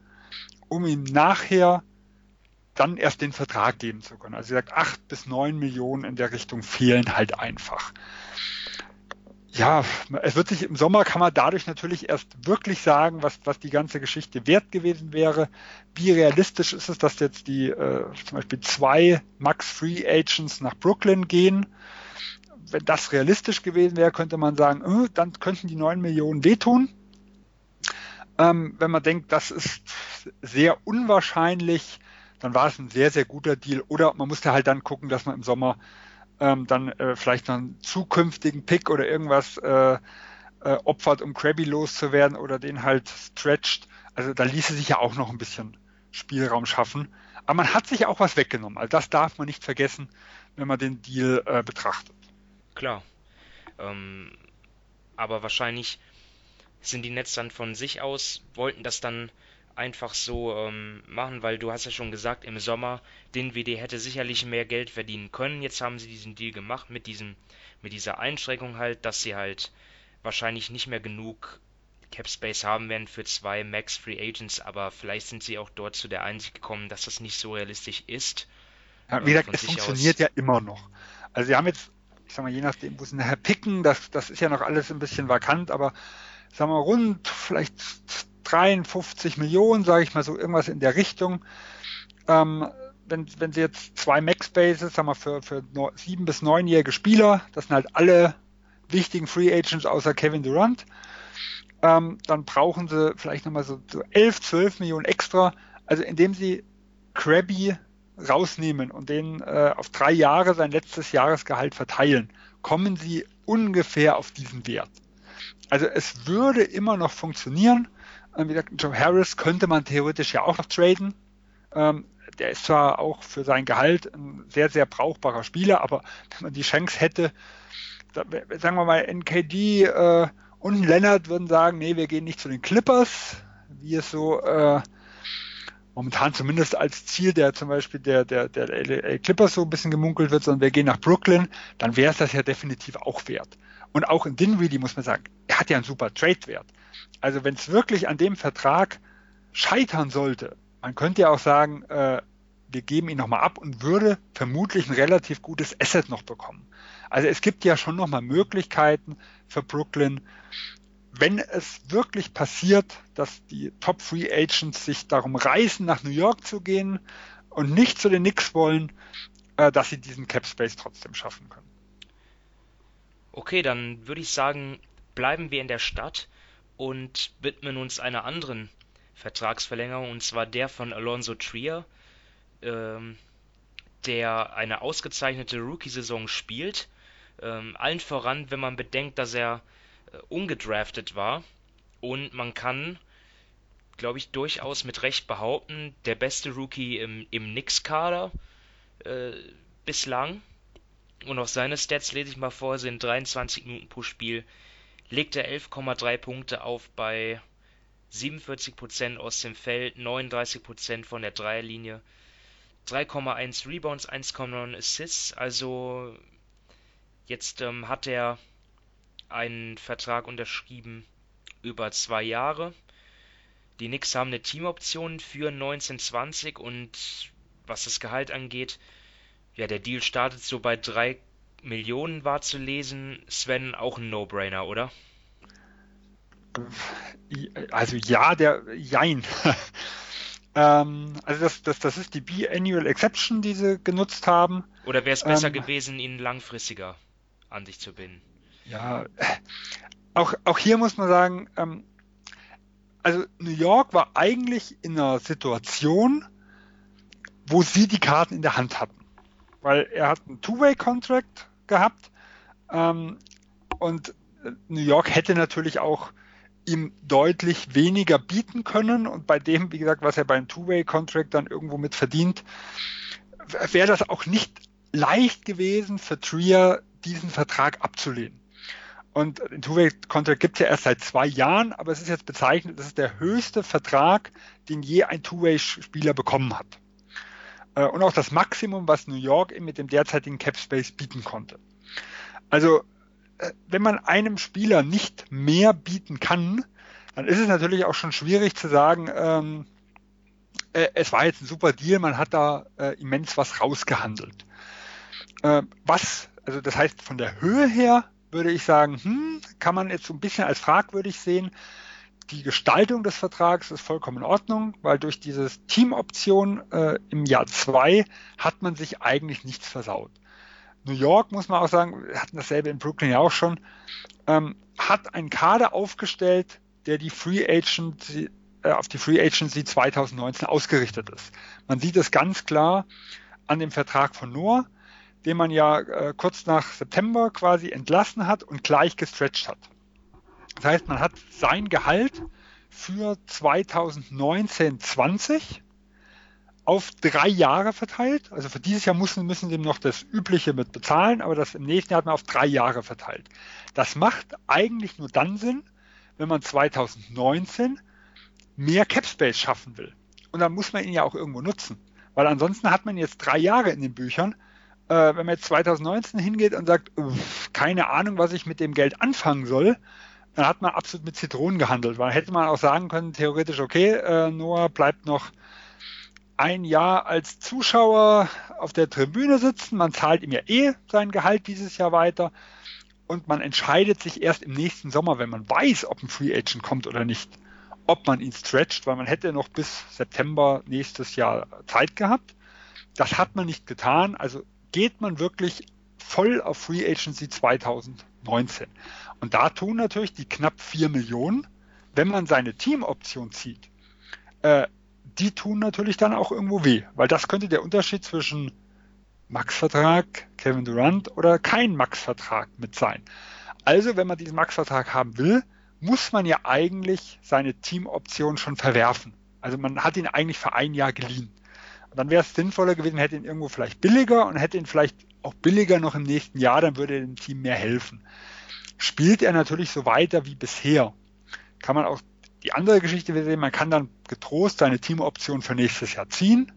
S2: um ihm nachher dann erst den Vertrag geben zu können. Also sie sagt, acht bis neun Millionen in der Richtung fehlen halt einfach ja, es wird sich im Sommer kann man dadurch natürlich erst wirklich sagen, was, was die ganze Geschichte wert gewesen wäre. Wie realistisch ist es, dass jetzt die äh, zum Beispiel zwei Max Free Agents nach Brooklyn gehen? Wenn das realistisch gewesen wäre, könnte man sagen, äh, dann könnten die neun Millionen wehtun. Ähm, wenn man denkt, das ist sehr unwahrscheinlich, dann war es ein sehr, sehr guter Deal. Oder man musste halt dann gucken, dass man im Sommer ähm, dann äh, vielleicht noch einen zukünftigen Pick oder irgendwas äh, äh, opfert, um Krabby loszuwerden oder den halt stretcht. Also da ließe sich ja auch noch ein bisschen Spielraum schaffen. Aber man hat sich auch was weggenommen. Also das darf man nicht vergessen, wenn man den Deal äh, betrachtet.
S1: Klar. Ähm, aber wahrscheinlich sind die Nets dann von sich aus, wollten das dann einfach so ähm, machen, weil du hast ja schon gesagt, im Sommer den WD hätte sicherlich mehr Geld verdienen können. Jetzt haben sie diesen Deal gemacht mit diesem, mit dieser Einschränkung halt, dass sie halt wahrscheinlich nicht mehr genug Cap Space haben werden für zwei Max Free Agents, aber vielleicht sind sie auch dort zu der Einsicht gekommen, dass das nicht so realistisch ist.
S2: Ja, wie gesagt, es funktioniert aus. ja immer noch. Also sie haben jetzt, ich sag mal, je nachdem, wo sie nachher picken, das, das ist ja noch alles ein bisschen vakant, aber sagen wir rund vielleicht 53 Millionen, sage ich mal so, irgendwas in der Richtung. Ähm, wenn, wenn Sie jetzt zwei Max-Bases, sagen wir für, für sieben- bis neunjährige Spieler, das sind halt alle wichtigen Free Agents außer Kevin Durant, ähm, dann brauchen Sie vielleicht nochmal so, so 11, 12 Millionen extra. Also indem Sie Krabby rausnehmen und den äh, auf drei Jahre sein letztes Jahresgehalt verteilen, kommen Sie ungefähr auf diesen Wert. Also es würde immer noch funktionieren. Wie gesagt, Joe Harris könnte man theoretisch ja auch noch traden. Ähm, der ist zwar auch für sein Gehalt ein sehr, sehr brauchbarer Spieler, aber wenn man die Chance hätte, sagen wir mal, NKD äh, und Leonard würden sagen, nee, wir gehen nicht zu den Clippers, wie es so äh, momentan zumindest als Ziel der zum Beispiel der, der, der LA Clippers so ein bisschen gemunkelt wird, sondern wir gehen nach Brooklyn, dann wäre es das ja definitiv auch wert. Und auch in Dinwiddie muss man sagen, er hat ja einen super Trade-Wert. Also wenn es wirklich an dem Vertrag scheitern sollte, man könnte ja auch sagen, äh, wir geben ihn nochmal ab und würde vermutlich ein relativ gutes Asset noch bekommen. Also es gibt ja schon nochmal Möglichkeiten für Brooklyn, wenn es wirklich passiert, dass die Top Free Agents sich darum reißen, nach New York zu gehen und nicht zu den Knicks wollen, äh, dass sie diesen Cap Space trotzdem schaffen können.
S1: Okay, dann würde ich sagen, bleiben wir in der Stadt und widmen uns einer anderen Vertragsverlängerung, und zwar der von Alonso Trier, ähm, der eine ausgezeichnete Rookie-Saison spielt. Ähm, allen voran, wenn man bedenkt, dass er äh, ungedraftet war. Und man kann, glaube ich, durchaus mit Recht behaupten, der beste Rookie im, im Knicks-Kader äh, bislang. Und auch seine Stats lese ich mal vor, sind 23 Minuten pro Spiel, legt er 11,3 Punkte auf bei 47% aus dem Feld, 39% von der Dreierlinie, 3,1 Rebounds, 1,9 Assists. Also jetzt ähm, hat er einen Vertrag unterschrieben über zwei Jahre. Die Knicks haben eine Teamoption für 1920 und was das Gehalt angeht, ja, der Deal startet so bei 3 Millionen war zu lesen. Sven, auch ein No-Brainer, oder?
S2: Also ja, der Jein. ähm, also das, das, das ist die B-Annual Exception, die sie genutzt haben.
S1: Oder wäre es besser ähm, gewesen, ihn langfristiger an sich zu binden?
S2: Ja, auch, auch hier muss man sagen, ähm, also New York war eigentlich in einer Situation, wo sie die Karten in der Hand hatten. Weil er hat einen Two-Way-Contract gehabt ähm, und New York hätte natürlich auch ihm deutlich weniger bieten können und bei dem, wie gesagt, was er beim Two-Way-Contract dann irgendwo mit verdient, wäre das auch nicht leicht gewesen für Trier, diesen Vertrag abzulehnen. Und den Two-Way-Contract gibt es ja erst seit zwei Jahren, aber es ist jetzt bezeichnet, das ist der höchste Vertrag, den je ein Two-Way-Spieler bekommen hat. Äh, und auch das Maximum, was New York mit dem derzeitigen Cap Space bieten konnte. Also, äh, wenn man einem Spieler nicht mehr bieten kann, dann ist es natürlich auch schon schwierig zu sagen, ähm, äh, es war jetzt ein super Deal, man hat da äh, immens was rausgehandelt. Äh, was, also das heißt von der Höhe her würde ich sagen, hm, kann man jetzt so ein bisschen als fragwürdig sehen. Die Gestaltung des Vertrags ist vollkommen in Ordnung, weil durch diese Teamoption äh, im Jahr zwei hat man sich eigentlich nichts versaut. New York, muss man auch sagen, wir hatten dasselbe in Brooklyn ja auch schon, ähm, hat einen Kader aufgestellt, der die Free Agency, äh, auf die Free Agency 2019 ausgerichtet ist. Man sieht es ganz klar an dem Vertrag von Noah, den man ja äh, kurz nach September quasi entlassen hat und gleich gestretched hat. Das heißt, man hat sein Gehalt für 2019-20 auf drei Jahre verteilt. Also für dieses Jahr müssen, müssen sie noch das Übliche mit bezahlen, aber das im nächsten Jahr hat man auf drei Jahre verteilt. Das macht eigentlich nur dann Sinn, wenn man 2019 mehr Cap Space schaffen will. Und dann muss man ihn ja auch irgendwo nutzen. Weil ansonsten hat man jetzt drei Jahre in den Büchern äh, wenn man jetzt 2019 hingeht und sagt, keine Ahnung, was ich mit dem Geld anfangen soll, dann hat man absolut mit Zitronen gehandelt, weil hätte man auch sagen können, theoretisch, okay, äh, Noah bleibt noch ein Jahr als Zuschauer auf der Tribüne sitzen, man zahlt ihm ja eh sein Gehalt dieses Jahr weiter. Und man entscheidet sich erst im nächsten Sommer, wenn man weiß, ob ein Free Agent kommt oder nicht, ob man ihn stretcht, weil man hätte noch bis September nächstes Jahr Zeit gehabt. Das hat man nicht getan, also geht man wirklich voll auf Free Agency 2019. Und da tun natürlich die knapp 4 Millionen, wenn man seine Teamoption zieht, äh, die tun natürlich dann auch irgendwo weh, weil das könnte der Unterschied zwischen Max-Vertrag, Kevin Durant oder kein Max-Vertrag mit sein. Also, wenn man diesen Max-Vertrag haben will, muss man ja eigentlich seine Teamoption schon verwerfen. Also man hat ihn eigentlich für ein Jahr geliehen. Und dann wäre es sinnvoller gewesen, hätte ihn irgendwo vielleicht billiger und hätte ihn vielleicht auch billiger noch im nächsten Jahr, dann würde dem Team mehr helfen. Spielt er natürlich so weiter wie bisher, kann man auch die andere Geschichte sehen, man kann dann getrost seine Teamoption für nächstes Jahr ziehen,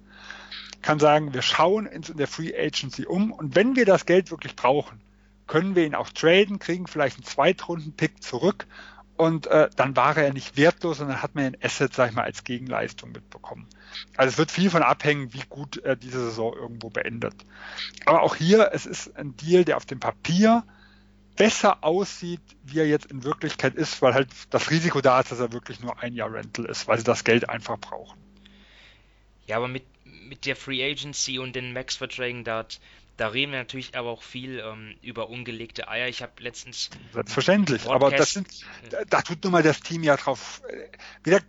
S2: kann sagen, wir schauen uns in der Free Agency um. Und wenn wir das Geld wirklich brauchen, können wir ihn auch traden, kriegen vielleicht einen Zweitrunden-Pick zurück. Und äh, dann war er nicht wertlos, sondern hat man ein Asset, sag ich mal, als Gegenleistung mitbekommen. Also es wird viel von abhängen, wie gut er diese Saison irgendwo beendet. Aber auch hier, es ist ein Deal, der auf dem Papier besser aussieht, wie er jetzt in Wirklichkeit ist, weil halt das Risiko da ist, dass er wirklich nur ein Jahr Rental ist, weil sie das Geld einfach brauchen.
S1: Ja, aber mit, mit der Free Agency und den Max-Verträgen, da da reden wir natürlich aber auch viel ähm, über ungelegte Eier. Ich habe letztens.
S2: Selbstverständlich, aber das sind, da, da tut nun mal das Team ja drauf. Äh, wieder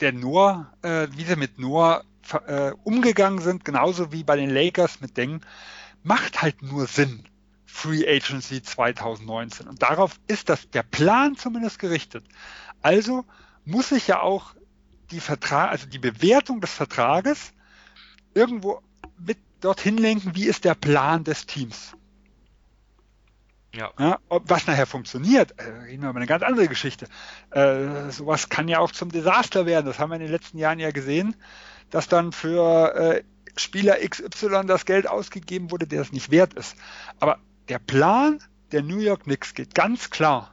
S2: der Noah, äh, wie sie mit Noah äh, umgegangen sind, genauso wie bei den Lakers mit Deng, macht halt nur Sinn. Free Agency 2019. Und darauf ist das der Plan zumindest gerichtet. Also muss ich ja auch die Vertrag, also die Bewertung des Vertrages irgendwo mit dorthin lenken, wie ist der Plan des Teams. Ja. ja was nachher funktioniert, äh, reden wir über eine ganz andere Geschichte. Äh, sowas kann ja auch zum Desaster werden. Das haben wir in den letzten Jahren ja gesehen, dass dann für äh, Spieler XY das Geld ausgegeben wurde, der es nicht wert ist. Aber der Plan der New York Knicks geht ganz klar.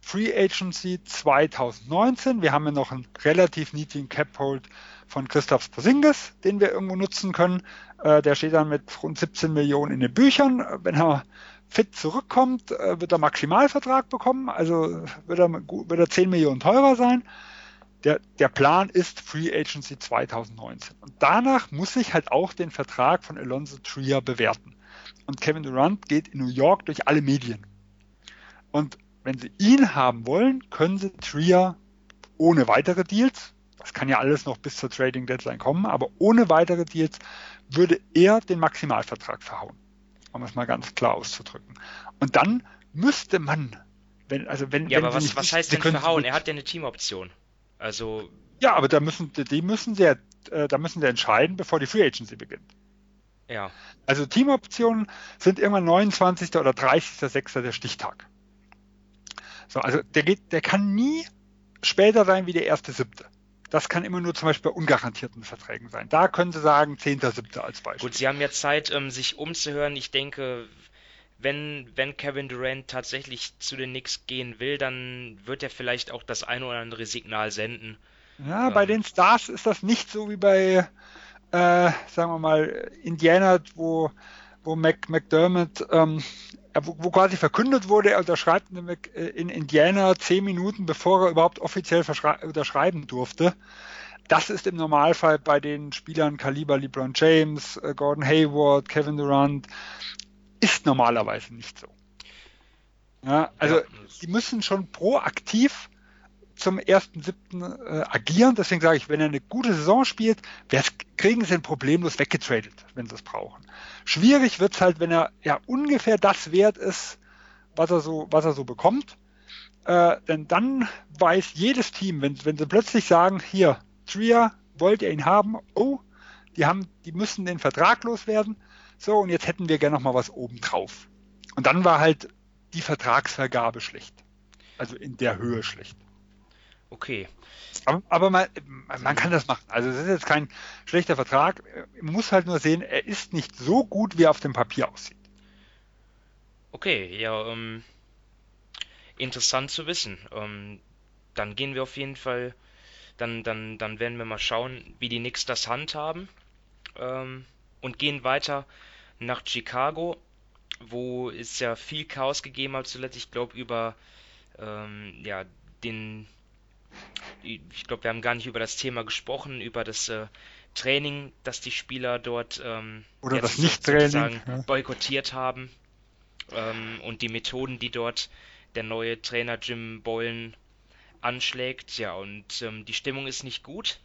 S2: Free Agency 2019. Wir haben ja noch einen relativ niedrigen Cap Hold von Christoph Posingis, den wir irgendwo nutzen können. Äh, der steht dann mit rund 17 Millionen in den Büchern. Wenn er fit zurückkommt, äh, wird er Maximalvertrag bekommen, also wird er, wird er 10 Millionen teurer sein. Der, der Plan ist Free Agency 2019. Und danach muss ich halt auch den Vertrag von Alonso Trier bewerten. Und Kevin Durant geht in New York durch alle Medien. Und wenn sie ihn haben wollen, können sie Trier ohne weitere Deals, das kann ja alles noch bis zur Trading Deadline kommen, aber ohne weitere Deals würde er den Maximalvertrag verhauen um es mal ganz klar auszudrücken. Und dann müsste man, wenn, also wenn,
S1: ja,
S2: wenn
S1: aber was, was heißt denn verhauen? Er hat ja eine Teamoption. Also.
S2: Ja, aber da müssen, die müssen sie, äh, da müssen sie entscheiden, bevor die Free Agency beginnt.
S1: Ja.
S2: Also Teamoptionen sind immer 29. oder 30.06. der Stichtag. So, also der geht, der kann nie später sein wie der erste siebte. Das kann immer nur zum Beispiel bei ungarantierten Verträgen sein. Da können Sie sagen 10.7. als Beispiel.
S1: Gut, Sie haben ja Zeit, ähm, sich umzuhören. Ich denke, wenn, wenn Kevin Durant tatsächlich zu den Knicks gehen will, dann wird er vielleicht auch das eine oder andere Signal senden.
S2: Ja, ähm, bei den Stars ist das nicht so wie bei, äh, sagen wir mal, Indiana, wo, wo Mac, McDermott ähm, wo, wo quasi verkündet wurde, er unterschreibt äh, in Indiana zehn Minuten, bevor er überhaupt offiziell unterschreiben durfte. Das ist im Normalfall bei den Spielern Kaliber LeBron James, äh, Gordon Hayward, Kevin Durant, ist normalerweise nicht so. Ja, also ja. die müssen schon proaktiv zum 1.7. Äh, agieren. Deswegen sage ich, wenn er eine gute Saison spielt, kriegen sie ihn problemlos weggetradet, wenn sie es brauchen. Schwierig wird es halt, wenn er ja ungefähr das wert ist, was er so, was er so bekommt. Äh, denn dann weiß jedes Team, wenn, wenn sie plötzlich sagen, hier, Trier, wollt ihr ihn haben? Oh, die haben, die müssen den Vertrag loswerden. So, und jetzt hätten wir gerne noch mal was obendrauf. Und dann war halt die Vertragsvergabe schlecht. Also in der Höhe schlecht.
S1: Okay.
S2: Aber, aber man, man, kann das machen. Also es ist jetzt kein schlechter Vertrag. Man muss halt nur sehen, er ist nicht so gut, wie er auf dem Papier aussieht.
S1: Okay, ja, ähm, interessant zu wissen. Ähm, dann gehen wir auf jeden Fall, dann, dann, dann werden wir mal schauen, wie die Knicks das handhaben. Ähm, und gehen weiter nach Chicago, wo es ja viel Chaos gegeben hat zuletzt. Ich glaube über ähm, ja, den ich glaube, wir haben gar nicht über das Thema gesprochen, über das äh, Training, das die Spieler dort ähm,
S2: oder das Nicht-Training
S1: ja. boykottiert haben ähm, und die Methoden, die dort der neue Trainer Jim Boylan anschlägt. Ja, und ähm, die Stimmung ist nicht gut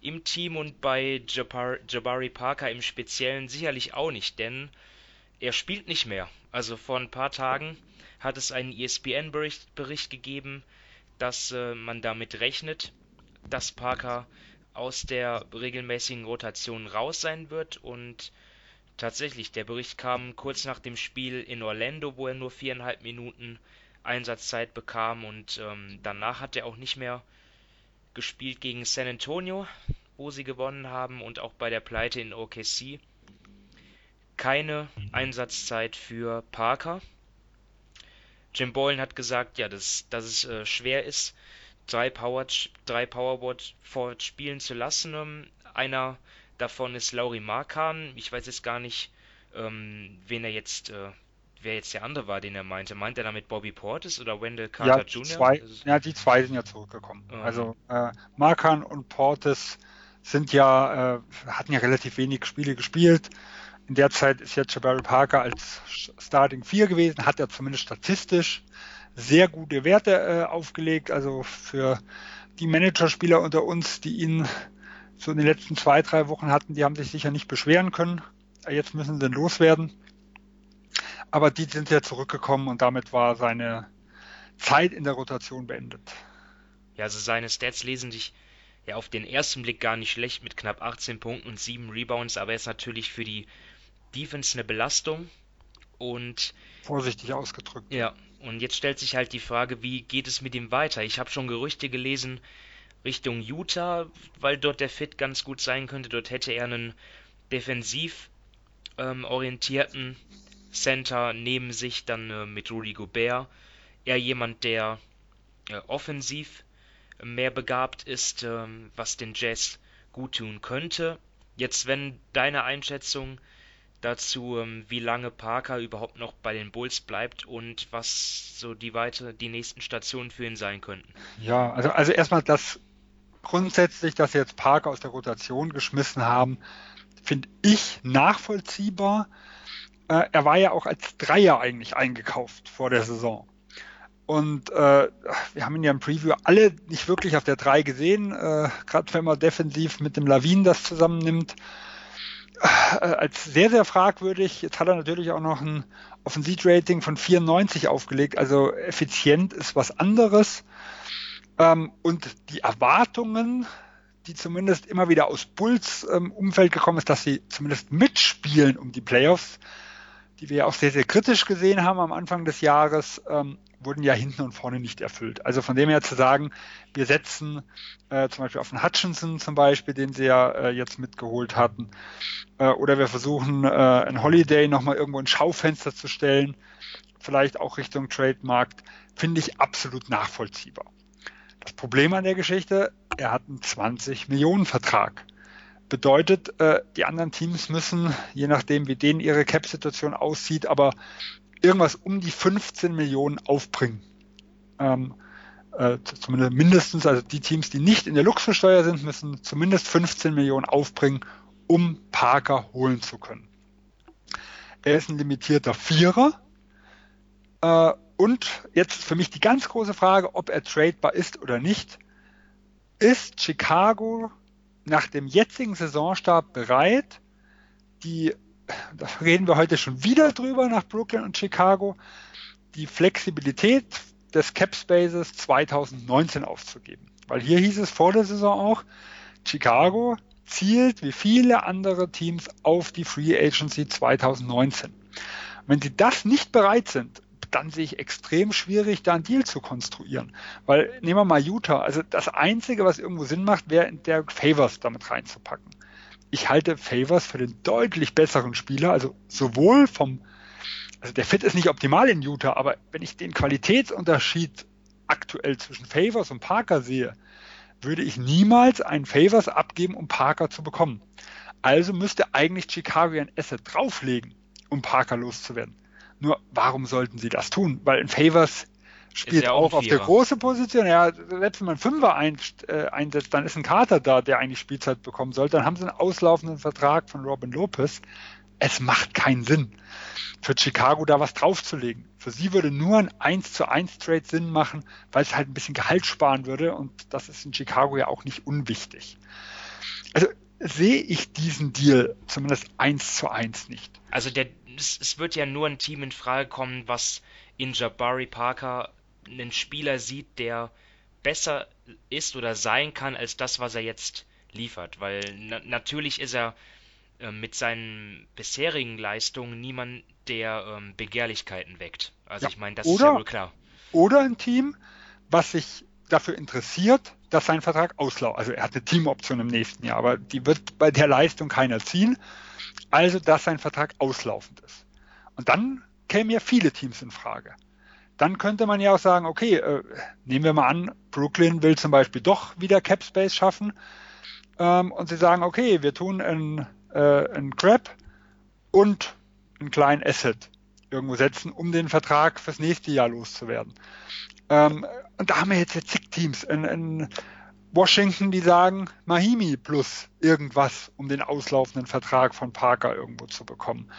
S1: im Team und bei Jabari, Jabari Parker im Speziellen sicherlich auch nicht, denn er spielt nicht mehr. Also vor ein paar Tagen hat es einen ESPN-Bericht Bericht gegeben, dass äh, man damit rechnet, dass Parker aus der regelmäßigen Rotation raus sein wird und tatsächlich, der Bericht kam kurz nach dem Spiel in Orlando, wo er nur viereinhalb Minuten Einsatzzeit bekam und ähm, danach hat er auch nicht mehr gespielt gegen San Antonio, wo sie gewonnen haben und auch bei der Pleite in OKC. Keine Einsatzzeit für Parker. Jim Boylan hat gesagt, ja, dass, dass es äh, schwer ist, drei, Power, drei Powerboard Forward spielen zu lassen. Ähm, einer davon ist Laurie Markan. Ich weiß jetzt gar nicht, ähm, wen er jetzt, äh, wer jetzt der andere war, den er meinte. Meint er damit Bobby Portis oder Wendell Carter ja, Jr.?
S2: Zwei, ja, die zwei sind ja zurückgekommen. Mhm. Also äh, Markan und Portis sind ja, äh, hatten ja relativ wenig Spiele gespielt. In der Zeit ist jetzt Jabari Parker als Starting 4 gewesen, hat er zumindest statistisch sehr gute Werte äh, aufgelegt. Also für die Managerspieler unter uns, die ihn so in den letzten zwei, drei Wochen hatten, die haben sich sicher nicht beschweren können. Jetzt müssen sie dann loswerden. Aber die sind ja zurückgekommen und damit war seine Zeit in der Rotation beendet.
S1: Ja, also seine Stats lesen sich ja auf den ersten Blick gar nicht schlecht mit knapp 18 Punkten und 7 Rebounds, aber er ist natürlich für die Defense eine Belastung Und
S2: vorsichtig ausgedrückt.
S1: Ja, und jetzt stellt sich halt die Frage, wie geht es mit ihm weiter? Ich habe schon Gerüchte gelesen Richtung Utah, weil dort der Fit ganz gut sein könnte. Dort hätte er einen defensiv ähm, orientierten Center neben sich, dann äh, mit Rudy Gobert. Er jemand, der äh, offensiv mehr begabt ist, äh, was den Jazz gut tun könnte. Jetzt, wenn deine Einschätzung dazu, ähm, wie lange Parker überhaupt noch bei den Bulls bleibt und was so die weitere, die nächsten Stationen für ihn sein könnten.
S2: Ja, also, also erstmal das grundsätzlich, dass sie jetzt Parker aus der Rotation geschmissen haben, finde ich nachvollziehbar. Äh, er war ja auch als Dreier eigentlich eingekauft vor der Saison. Und äh, wir haben ihn ja im Preview alle nicht wirklich auf der 3 gesehen, äh, gerade wenn man defensiv mit dem Lawin das zusammennimmt. Äh, als sehr, sehr fragwürdig. Jetzt hat er natürlich auch noch ein Offensiv-Rating von 94 aufgelegt, also effizient ist was anderes. Ähm, und die Erwartungen, die zumindest immer wieder aus Bulls ähm, Umfeld gekommen ist, dass sie zumindest mitspielen um die Playoffs, die wir ja auch sehr, sehr kritisch gesehen haben am Anfang des Jahres, ähm, wurden ja hinten und vorne nicht erfüllt. Also von dem her zu sagen, wir setzen äh, zum Beispiel auf den Hutchinson zum Beispiel, den sie ja äh, jetzt mitgeholt hatten, äh, oder wir versuchen äh, ein Holiday nochmal irgendwo ein Schaufenster zu stellen, vielleicht auch Richtung Trademarkt, finde ich absolut nachvollziehbar. Das Problem an der Geschichte, er hat einen 20 Millionen Vertrag. Bedeutet, äh, die anderen Teams müssen, je nachdem wie denen ihre Cap-Situation aussieht, aber irgendwas um die 15 Millionen aufbringen. Ähm, äh, zumindest mindestens, also die Teams, die nicht in der Luxussteuer sind, müssen zumindest 15 Millionen aufbringen, um Parker holen zu können. Er ist ein limitierter Vierer. Äh, und jetzt für mich die ganz große Frage, ob er tradebar ist oder nicht. Ist Chicago nach dem jetzigen Saisonstart bereit, die da reden wir heute schon wieder drüber nach Brooklyn und Chicago, die Flexibilität des Cap Spaces 2019 aufzugeben. Weil hier hieß es vor der Saison auch, Chicago zielt wie viele andere Teams auf die Free Agency 2019. Wenn sie das nicht bereit sind, dann sehe ich extrem schwierig, da einen Deal zu konstruieren. Weil nehmen wir mal Utah. Also das Einzige, was irgendwo Sinn macht, wäre der Favors damit reinzupacken ich halte Favors für den deutlich besseren Spieler, also sowohl vom, also der Fit ist nicht optimal in Utah, aber wenn ich den Qualitätsunterschied aktuell zwischen Favors und Parker sehe, würde ich niemals einen Favors abgeben, um Parker zu bekommen. Also müsste eigentlich Chicago ein Asset drauflegen, um Parker loszuwerden. Nur warum sollten sie das tun? Weil in Favors spielt ja auch, auf der großen Position. Ja, selbst wenn man Fünfer ein, äh, einsetzt, dann ist ein Kater da, der eigentlich Spielzeit bekommen sollte. Dann haben sie einen auslaufenden Vertrag von Robin Lopez. Es macht keinen Sinn, für Chicago da was draufzulegen. Für sie würde nur ein 1 zu 1 Trade Sinn machen, weil es halt ein bisschen Gehalt sparen würde und das ist in Chicago ja auch nicht unwichtig. Also sehe ich diesen Deal zumindest 1 zu 1 nicht.
S1: Also der, es, es wird ja nur ein Team in Frage kommen, was in Jabari Parker einen Spieler sieht, der besser ist oder sein kann als das, was er jetzt liefert. Weil na natürlich ist er äh, mit seinen bisherigen Leistungen niemand, der ähm, Begehrlichkeiten weckt. Also ja, ich meine, das oder, ist ja wohl klar.
S2: Oder ein Team, was sich dafür interessiert, dass sein Vertrag ausläuft. Also er hat eine Teamoption im nächsten Jahr, aber die wird bei der Leistung keiner ziehen. Also, dass sein Vertrag auslaufend ist. Und dann kämen ja viele Teams in Frage dann könnte man ja auch sagen, okay, äh, nehmen wir mal an, Brooklyn will zum Beispiel doch wieder Cap Space schaffen ähm, und sie sagen, okay, wir tun ein, äh, Crap und einen kleinen Asset irgendwo setzen, um den Vertrag fürs nächste Jahr loszuwerden. Ähm, und da haben wir jetzt zig Teams. In, in Washington, die sagen, Mahimi plus irgendwas, um den auslaufenden Vertrag von Parker irgendwo zu bekommen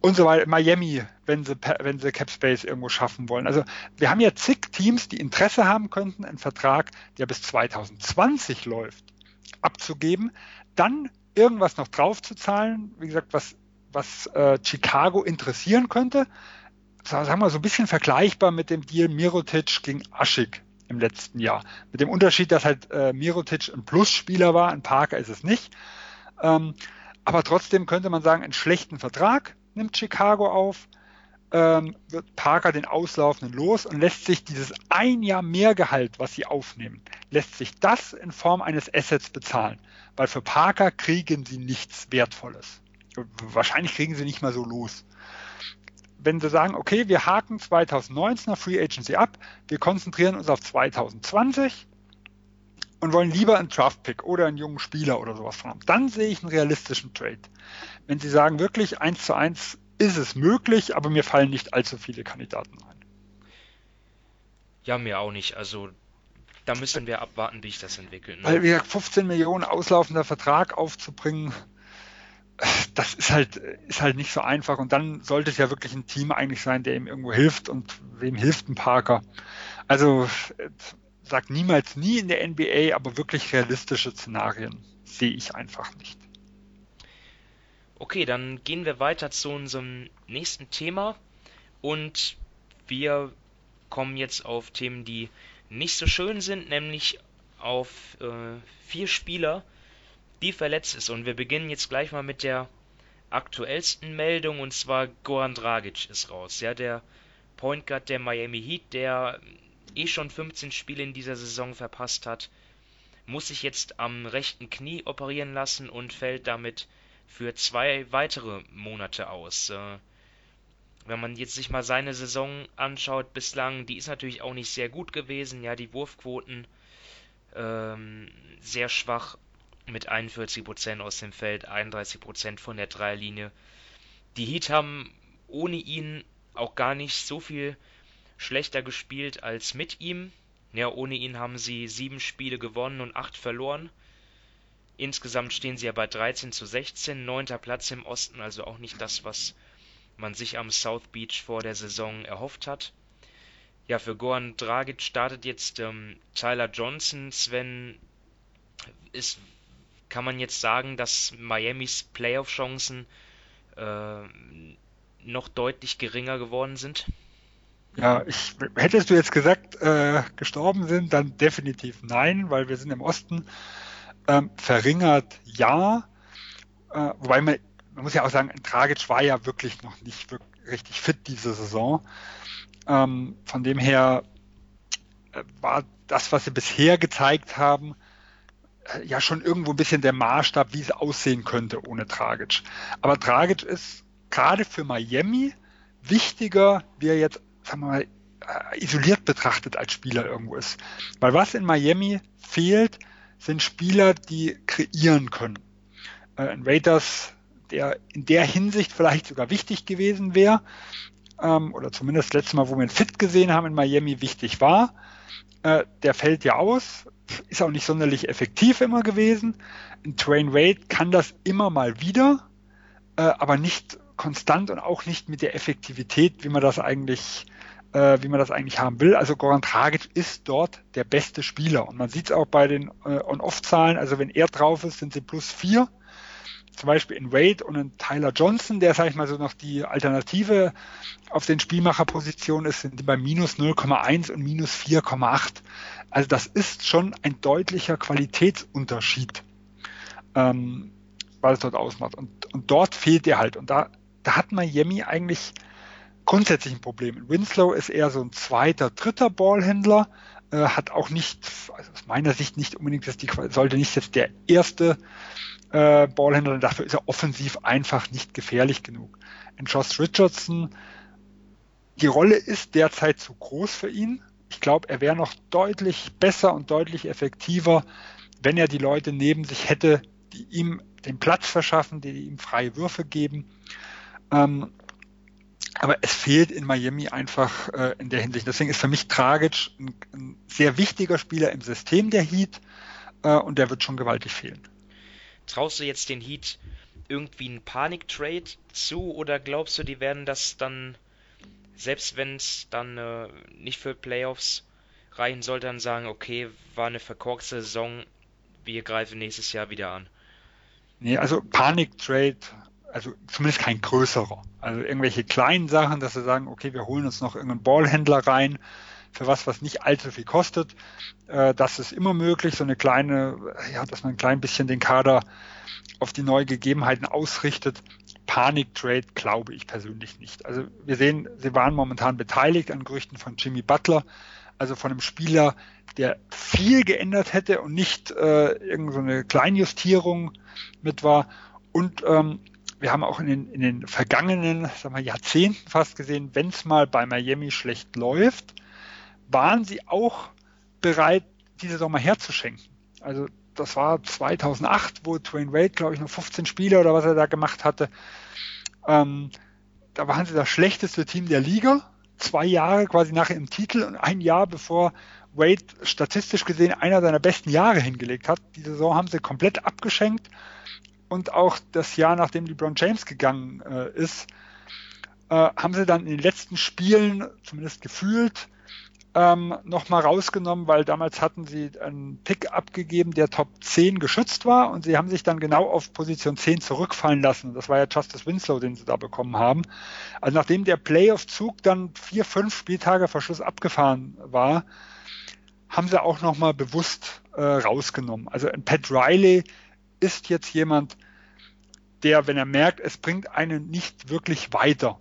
S2: und so weiter. Miami, wenn sie, wenn sie Cap Space irgendwo schaffen wollen. Also wir haben ja zig Teams, die Interesse haben könnten, einen Vertrag, der bis 2020 läuft, abzugeben, dann irgendwas noch draufzuzahlen, wie gesagt, was, was äh, Chicago interessieren könnte. Sagen wir so ein bisschen vergleichbar mit dem Deal Mirotic gegen Aschik im letzten Jahr. Mit dem Unterschied, dass halt äh, Mirotic ein Plusspieler war, ein Parker ist es nicht. Ähm, aber trotzdem könnte man sagen, einen schlechten Vertrag, nimmt Chicago auf, ähm, wird Parker den Auslaufenden los und lässt sich dieses ein Jahr mehr Gehalt, was sie aufnehmen, lässt sich das in Form eines Assets bezahlen. Weil für Parker kriegen sie nichts Wertvolles. Wahrscheinlich kriegen sie nicht mal so los. Wenn sie sagen, okay, wir haken 2019er Free Agency ab, wir konzentrieren uns auf 2020 und wollen lieber einen Draft-Pick oder einen jungen Spieler oder sowas haben, dann sehe ich einen realistischen Trade. Wenn Sie sagen, wirklich eins zu eins ist es möglich, aber mir fallen nicht allzu viele Kandidaten ein.
S1: Ja, mir auch nicht. Also da müssen wir abwarten, wie sich das entwickelt.
S2: Ne? Weil wir 15 Millionen auslaufender Vertrag aufzubringen, das ist halt, ist halt nicht so einfach. Und dann sollte es ja wirklich ein Team eigentlich sein, der ihm irgendwo hilft. Und wem hilft ein Parker? Also sagt niemals nie in der NBA, aber wirklich realistische Szenarien sehe ich einfach nicht.
S1: Okay, dann gehen wir weiter zu unserem nächsten Thema und wir kommen jetzt auf Themen, die nicht so schön sind, nämlich auf äh, vier Spieler, die verletzt ist. Und wir beginnen jetzt gleich mal mit der aktuellsten Meldung und zwar Goran Dragic ist raus. Ja, der Point Guard der Miami Heat, der eh schon 15 Spiele in dieser Saison verpasst hat, muss sich jetzt am rechten Knie operieren lassen und fällt damit für zwei weitere Monate aus. Äh, wenn man jetzt sich mal seine Saison anschaut bislang, die ist natürlich auch nicht sehr gut gewesen. Ja, die Wurfquoten ähm, sehr schwach mit 41% aus dem Feld, 31% von der Dreierlinie. Die Heat haben ohne ihn auch gar nicht so viel schlechter gespielt als mit ihm. Ja, ohne ihn haben sie sieben Spiele gewonnen und acht verloren. Insgesamt stehen sie ja bei 13 zu 16, neunter Platz im Osten, also auch nicht das, was man sich am South Beach vor der Saison erhofft hat. Ja, für Goran Dragic startet jetzt ähm, Tyler Johnson. Sven, ist, kann man jetzt sagen, dass Miamis Playoff-Chancen äh, noch deutlich geringer geworden sind?
S2: Ja, ich, hättest du jetzt gesagt, äh, gestorben sind, dann definitiv nein, weil wir sind im Osten ähm, verringert ja, äh, wobei man, man muss ja auch sagen, Dragic war ja wirklich noch nicht wirklich richtig fit diese Saison. Ähm, von dem her äh, war das, was sie bisher gezeigt haben, äh, ja schon irgendwo ein bisschen der Maßstab, wie es aussehen könnte ohne Dragic. Aber Dragic ist gerade für Miami wichtiger, wie er jetzt, sagen wir mal, äh, isoliert betrachtet als Spieler irgendwo ist. Weil was in Miami fehlt, sind Spieler, die kreieren können. Äh, ein Raiders, der in der Hinsicht vielleicht sogar wichtig gewesen wäre, ähm, oder zumindest letztes Mal, wo wir ihn fit gesehen haben in Miami, wichtig war, äh, der fällt ja aus, ist auch nicht sonderlich effektiv immer gewesen. Ein Train Wade kann das immer mal wieder, aber nicht konstant und auch nicht mit der Effektivität, wie man das eigentlich äh, wie man das eigentlich haben will. Also Goran Dragic ist dort der beste Spieler. Und man sieht es auch bei den äh, On-Off-Zahlen. Also wenn er drauf ist, sind sie plus vier. Zum Beispiel in Wade und in Tyler Johnson, der, sag ich mal, so noch die Alternative auf den Spielmacherpositionen ist, sind die bei minus 0,1 und minus 4,8. Also das ist schon ein deutlicher Qualitätsunterschied, ähm, was es dort ausmacht. Und, und dort fehlt er halt. Und da, da hat Miami eigentlich grundsätzlich ein Problem. Winslow ist eher so ein zweiter, dritter Ballhändler, äh, hat auch nicht, also aus meiner Sicht nicht unbedingt, dass die sollte nicht jetzt der erste äh, Ballhändler, dafür ist er offensiv einfach nicht gefährlich genug. In Josh Richardson, die Rolle ist derzeit zu groß für ihn. Ich glaube, er wäre noch deutlich besser und deutlich effektiver, wenn er die Leute neben sich hätte, die ihm den Platz verschaffen, die ihm freie Würfe geben. Ähm, aber es fehlt in Miami einfach äh, in der Hinsicht. Deswegen ist für mich Tragic ein, ein sehr wichtiger Spieler im System der Heat äh, und der wird schon gewaltig fehlen.
S1: Traust du jetzt den Heat irgendwie einen Panik-Trade zu oder glaubst du, die werden das dann, selbst wenn es dann äh, nicht für Playoffs reichen sollte, dann sagen, okay, war eine verkorkste Saison, wir greifen nächstes Jahr wieder an?
S2: Nee, also Panik-Trade also zumindest kein größerer. Also irgendwelche kleinen Sachen, dass sie sagen, okay, wir holen uns noch irgendeinen Ballhändler rein für was, was nicht allzu viel kostet. Äh, das ist immer möglich, so eine kleine, ja, dass man ein klein bisschen den Kader auf die neuen Gegebenheiten ausrichtet. Panik-Trade glaube ich persönlich nicht. Also wir sehen, sie waren momentan beteiligt an Gerüchten von Jimmy Butler, also von einem Spieler, der viel geändert hätte und nicht äh, irgendeine so Kleinjustierung mit war. Und ähm, wir haben auch in den, in den vergangenen sagen wir, Jahrzehnten fast gesehen, wenn es mal bei Miami schlecht läuft, waren sie auch bereit, diese Sommer herzuschenken. Also das war 2008, wo Dwayne Wade, glaube ich, noch 15 Spiele oder was er da gemacht hatte. Ähm, da waren sie das schlechteste Team der Liga. Zwei Jahre quasi nach ihrem Titel und ein Jahr bevor Wade statistisch gesehen einer seiner besten Jahre hingelegt hat. Die Saison haben sie komplett abgeschenkt und auch das Jahr, nachdem LeBron James gegangen äh, ist, äh, haben sie dann in den letzten Spielen, zumindest gefühlt, ähm, nochmal rausgenommen, weil damals hatten sie einen Pick abgegeben, der Top 10 geschützt war und sie haben sich dann genau auf Position 10 zurückfallen lassen. Das war ja Justice Winslow, den sie da bekommen haben. Also nachdem der Playoff-Zug dann vier, fünf Spieltage vor Schluss abgefahren war, haben sie auch nochmal bewusst äh, rausgenommen. Also Pat Riley ist jetzt jemand, der, wenn er merkt, es bringt einen nicht wirklich weiter,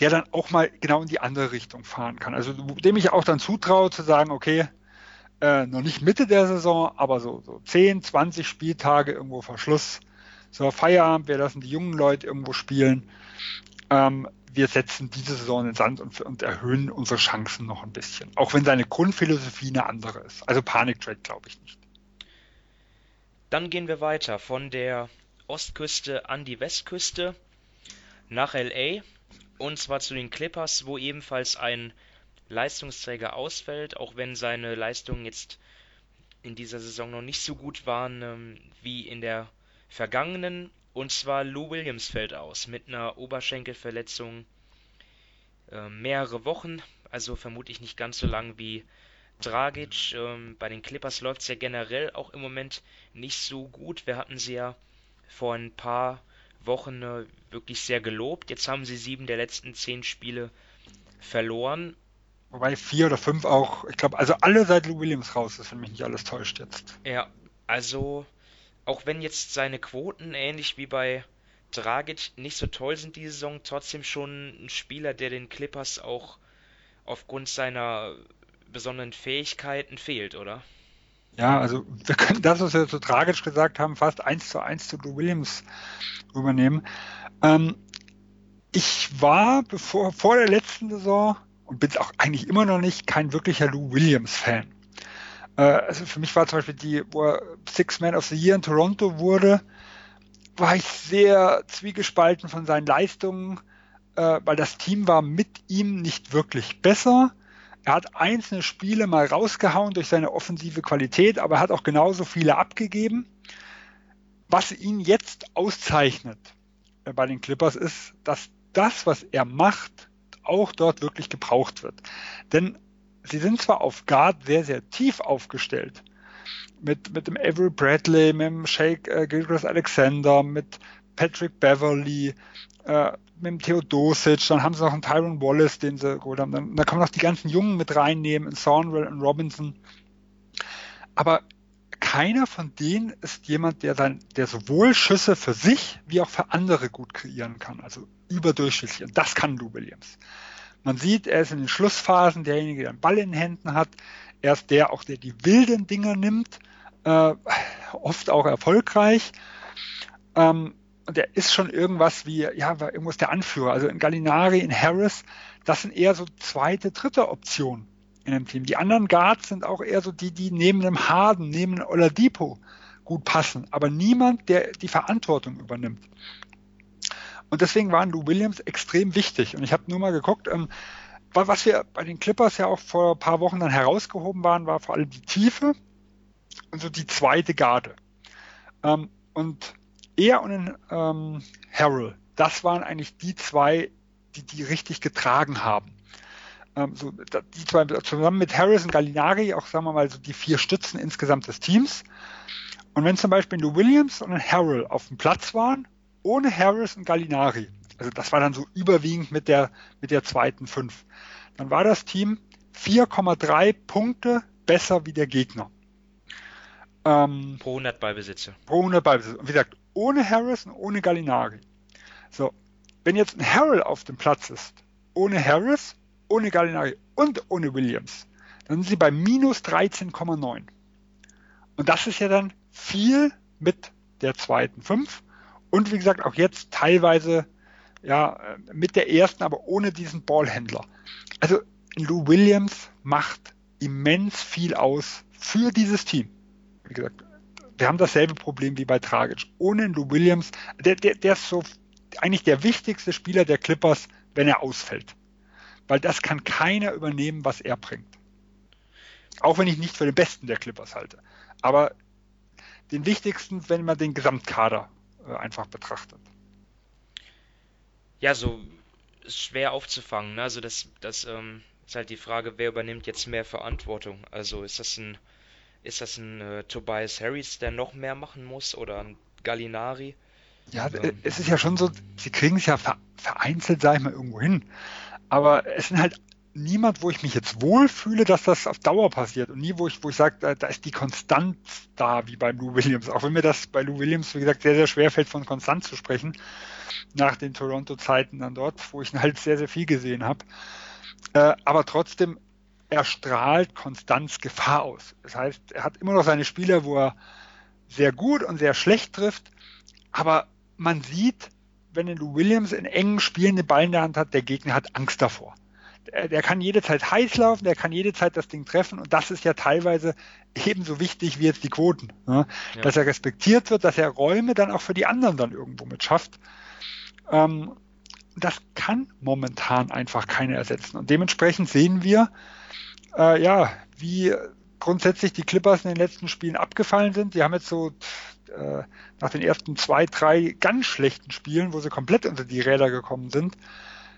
S2: der dann auch mal genau in die andere Richtung fahren kann. Also dem ich auch dann zutraue zu sagen, okay, äh, noch nicht Mitte der Saison, aber so, so 10, 20 Spieltage irgendwo vor Schluss. So Feierabend, wir lassen die jungen Leute irgendwo spielen. Ähm, wir setzen diese Saison in den Sand und, und, erhöhen unsere Chancen noch ein bisschen. Auch wenn seine Grundphilosophie eine andere ist. Also Panik-Trade glaube ich nicht.
S1: Dann gehen wir weiter von der Ostküste an die Westküste nach LA und zwar zu den Clippers, wo ebenfalls ein Leistungsträger ausfällt, auch wenn seine Leistungen jetzt in dieser Saison noch nicht so gut waren ähm, wie in der vergangenen. Und zwar Lou Williams fällt aus mit einer Oberschenkelverletzung äh, mehrere Wochen, also vermutlich nicht ganz so lang wie Dragic. Ähm, bei den Clippers läuft es ja generell auch im Moment nicht so gut. Wir hatten sie ja vor ein paar Wochen äh, wirklich sehr gelobt. Jetzt haben sie sieben der letzten zehn Spiele verloren.
S2: Wobei vier oder fünf auch, ich glaube, also alle seit Lou Williams raus ist, wenn mich nicht alles täuscht jetzt.
S1: Ja, also auch wenn jetzt seine Quoten ähnlich wie bei Dragic nicht so toll sind diese Saison, trotzdem schon ein Spieler, der den Clippers auch aufgrund seiner besonderen Fähigkeiten fehlt, oder?
S2: Ja, also wir können das, was wir so tragisch gesagt haben, fast eins zu eins zu Lou Williams übernehmen. Ähm, ich war bevor, vor der letzten Saison und bin auch eigentlich immer noch nicht kein wirklicher Lou Williams-Fan. Äh, also für mich war zum Beispiel die, wo er Six Man of the Year in Toronto wurde, war ich sehr zwiegespalten von seinen Leistungen, äh, weil das Team war mit ihm nicht wirklich besser. Er hat einzelne Spiele mal rausgehauen durch seine offensive Qualität, aber er hat auch genauso viele abgegeben. Was ihn jetzt auszeichnet äh, bei den Clippers ist, dass das, was er macht, auch dort wirklich gebraucht wird. Denn sie sind zwar auf Guard sehr, sehr tief aufgestellt. Mit, mit dem Avery Bradley, mit dem Shake äh, Gilchrist Alexander, mit Patrick Beverly, äh, mit dem Theodosic, dann haben sie noch einen Tyron Wallace, den sie geholt haben. Dann, dann kann man noch die ganzen Jungen mit reinnehmen, in Thornwell und Robinson. Aber keiner von denen ist jemand, der dann, der sowohl Schüsse für sich wie auch für andere gut kreieren kann. Also überdurchschnittlich. Und das kann Lou Williams. Man sieht, er ist in den Schlussphasen derjenige, der den Ball in den Händen hat. Er ist der auch, der die wilden Dinger nimmt, äh, oft auch erfolgreich. Ähm, und der ist schon irgendwas wie, ja, irgendwas der Anführer. Also in Gallinari, in Harris, das sind eher so zweite, dritte Optionen in dem Team. Die anderen Guards sind auch eher so die, die neben einem Harden, neben einem Oladipo gut passen, aber niemand, der die Verantwortung übernimmt. Und deswegen waren Lou Williams extrem wichtig. Und ich habe nur mal geguckt, ähm, was wir bei den Clippers ja auch vor ein paar Wochen dann herausgehoben waren, war vor allem die Tiefe und so die zweite Garde. Ähm, und er und ähm, Harrell, das waren eigentlich die zwei, die die richtig getragen haben. Ähm, so, die zwei zusammen mit Harris und Gallinari auch, sagen wir mal, so die vier Stützen insgesamt des Teams. Und wenn zum Beispiel Lou Williams und Harrell auf dem Platz waren, ohne Harris und Gallinari, also das war dann so überwiegend mit der, mit der zweiten Fünf, dann war das Team 4,3 Punkte besser wie der Gegner.
S1: Ähm, pro 100 Ballbesitze.
S2: Pro 100 Ballbesitze. Und wie gesagt, ohne Harris und ohne Gallinari. So, wenn jetzt ein Harrell auf dem Platz ist, ohne Harris, ohne Gallinari und ohne Williams, dann sind sie bei minus 13,9. Und das ist ja dann viel mit der zweiten 5 und wie gesagt auch jetzt teilweise ja mit der ersten, aber ohne diesen Ballhändler. Also Lou Williams macht immens viel aus für dieses Team. Wie gesagt, wir haben dasselbe Problem wie bei Tragic. Ohne Lou Williams, der, der, der ist so eigentlich der wichtigste Spieler der Clippers, wenn er ausfällt. Weil das kann keiner übernehmen, was er bringt. Auch wenn ich nicht für den besten der Clippers halte. Aber den wichtigsten, wenn man den Gesamtkader äh, einfach betrachtet.
S1: Ja, so ist schwer aufzufangen. Ne? Also das, das ähm, ist halt die Frage, wer übernimmt jetzt mehr Verantwortung? Also ist das ein, ist das ein äh, Tobias Harris, der noch mehr machen muss oder ein Gallinari?
S2: Ja, ähm, es ist ja schon so, sie kriegen es ja vereinzelt, sag ich mal, irgendwo hin. Aber es sind halt niemand, wo ich mich jetzt wohlfühle, dass das auf Dauer passiert und nie, wo ich, wo ich sage, da, da, ist die Konstanz da, wie bei Lou Williams. Auch wenn mir das bei Lou Williams, wie gesagt, sehr, sehr schwer fällt, von Konstanz zu sprechen, nach den Toronto-Zeiten dann dort, wo ich halt sehr, sehr viel gesehen habe. Äh, aber trotzdem, er strahlt Konstanz Gefahr aus. Das heißt, er hat immer noch seine Spieler, wo er sehr gut und sehr schlecht trifft, aber man sieht, wenn Lou Williams in engen Spielen den Ball in der Hand hat, der Gegner hat Angst davor der kann jede Zeit heiß laufen, der kann jede Zeit das Ding treffen und das ist ja teilweise ebenso wichtig wie jetzt die Quoten. Ne? Ja. Dass er respektiert wird, dass er Räume dann auch für die anderen dann irgendwo mit schafft. Ähm, das kann momentan einfach keiner ersetzen. Und dementsprechend sehen wir, äh, ja, wie grundsätzlich die Clippers in den letzten Spielen abgefallen sind. Die haben jetzt so äh, nach den ersten zwei, drei ganz schlechten Spielen, wo sie komplett unter die Räder gekommen sind,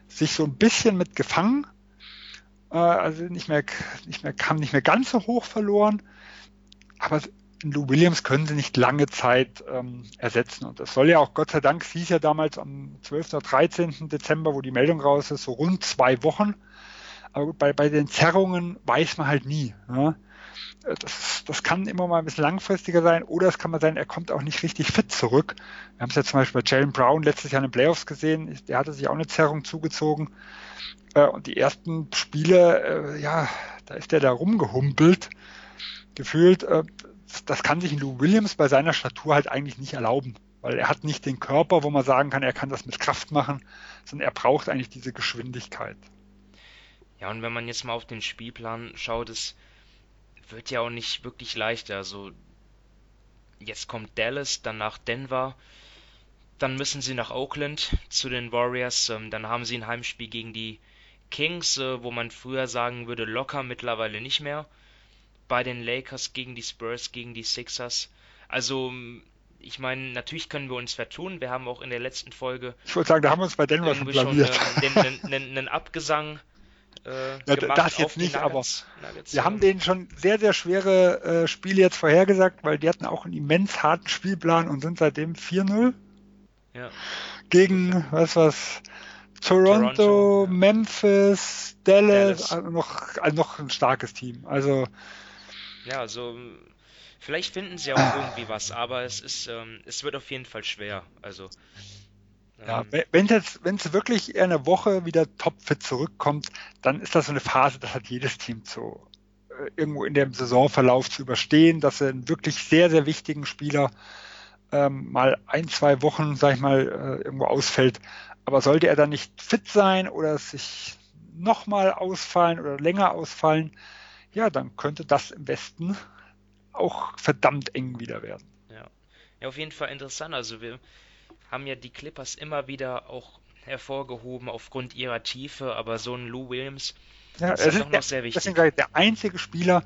S2: sich so ein bisschen mit gefangen äh, also nicht mehr, nicht mehr, haben nicht mehr ganz so hoch verloren. Aber Lou Williams können sie nicht lange Zeit ähm, ersetzen. Und das soll ja auch, Gott sei Dank, hieß ja damals am 12. oder 13. Dezember, wo die Meldung raus ist, so rund zwei Wochen. Aber bei, bei den Zerrungen weiß man halt nie. Ne? Das, das kann immer mal ein bisschen langfristiger sein oder es kann mal sein, er kommt auch nicht richtig fit zurück. Wir haben es ja zum Beispiel bei Jalen Brown letztes Jahr in den Playoffs gesehen. Der hatte sich auch eine Zerrung zugezogen. Äh, und die ersten Spiele, äh, ja, da ist er da rumgehumpelt, gefühlt. Äh, das kann sich Lou Williams bei seiner Statur halt eigentlich nicht erlauben, weil er hat nicht den Körper, wo man sagen kann, er kann das mit Kraft machen, sondern er braucht eigentlich diese Geschwindigkeit.
S1: Ja, und wenn man jetzt mal auf den Spielplan schaut, es wird ja auch nicht wirklich leichter. Also jetzt kommt Dallas, danach Denver, dann müssen sie nach Oakland zu den Warriors, ähm, dann haben sie ein Heimspiel gegen die Kings, äh, wo man früher sagen würde locker, mittlerweile nicht mehr. Bei den Lakers gegen die Spurs, gegen die Sixers. Also ich meine, natürlich können wir uns vertun. Wir haben auch in der letzten Folge.
S2: Ich wollte sagen, da haben wir uns bei Denver schon blamiert.
S1: Schon äh, einen, einen, einen Abgesang
S2: äh, ja, das jetzt nicht, Nuggets, aber Nuggets, wir ja. haben denen schon sehr, sehr schwere äh, Spiele jetzt vorhergesagt, weil die hatten auch einen immens harten Spielplan und sind seitdem 4-0. Ja. Gegen, was was, Toronto, Toronto Memphis, Dallas, Dallas. Also noch, also noch ein starkes Team. Also
S1: ja, also vielleicht finden sie auch irgendwie was, aber es ist, ähm, es wird auf jeden Fall schwer. Also
S2: ja, wenn es wenn es wirklich in einer Woche wieder topfit zurückkommt, dann ist das so eine Phase, das hat jedes Team so äh, irgendwo in dem Saisonverlauf zu überstehen, dass er einen wirklich sehr, sehr wichtigen Spieler ähm, mal ein, zwei Wochen, sag ich mal, äh, irgendwo ausfällt. Aber sollte er dann nicht fit sein oder sich nochmal ausfallen oder länger ausfallen, ja, dann könnte das im Westen auch verdammt eng wieder werden.
S1: Ja, ja auf jeden Fall interessant. Also wir haben ja die Clippers immer wieder auch hervorgehoben aufgrund ihrer Tiefe, aber so ein Lou Williams
S2: ja, ist, ist doch noch sehr wichtig. Deswegen ich, der einzige Spieler,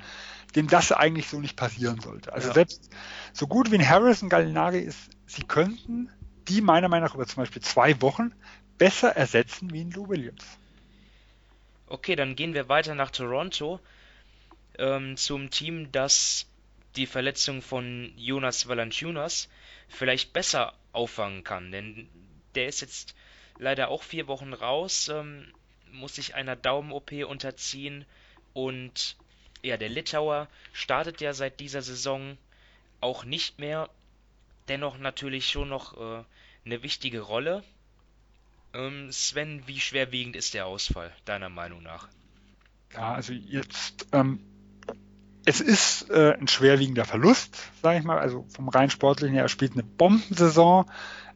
S2: dem das eigentlich so nicht passieren sollte. Also ja. selbst so gut wie ein Harrison Gallinari ist, sie könnten die meiner Meinung nach über zum Beispiel zwei Wochen besser ersetzen wie ein Lou Williams.
S1: Okay, dann gehen wir weiter nach Toronto ähm, zum Team, das die Verletzung von Jonas Valanciunas vielleicht besser auffangen kann. Denn der ist jetzt leider auch vier Wochen raus, ähm, muss sich einer Daumen-OP unterziehen und ja, der Litauer startet ja seit dieser Saison auch nicht mehr. Dennoch natürlich schon noch äh, eine wichtige Rolle. Ähm, Sven, wie schwerwiegend ist der Ausfall, deiner Meinung nach?
S2: Ja, also jetzt, ähm, es ist äh, ein schwerwiegender Verlust, sage ich mal, also vom rein sportlichen her, er spielt eine Bombensaison,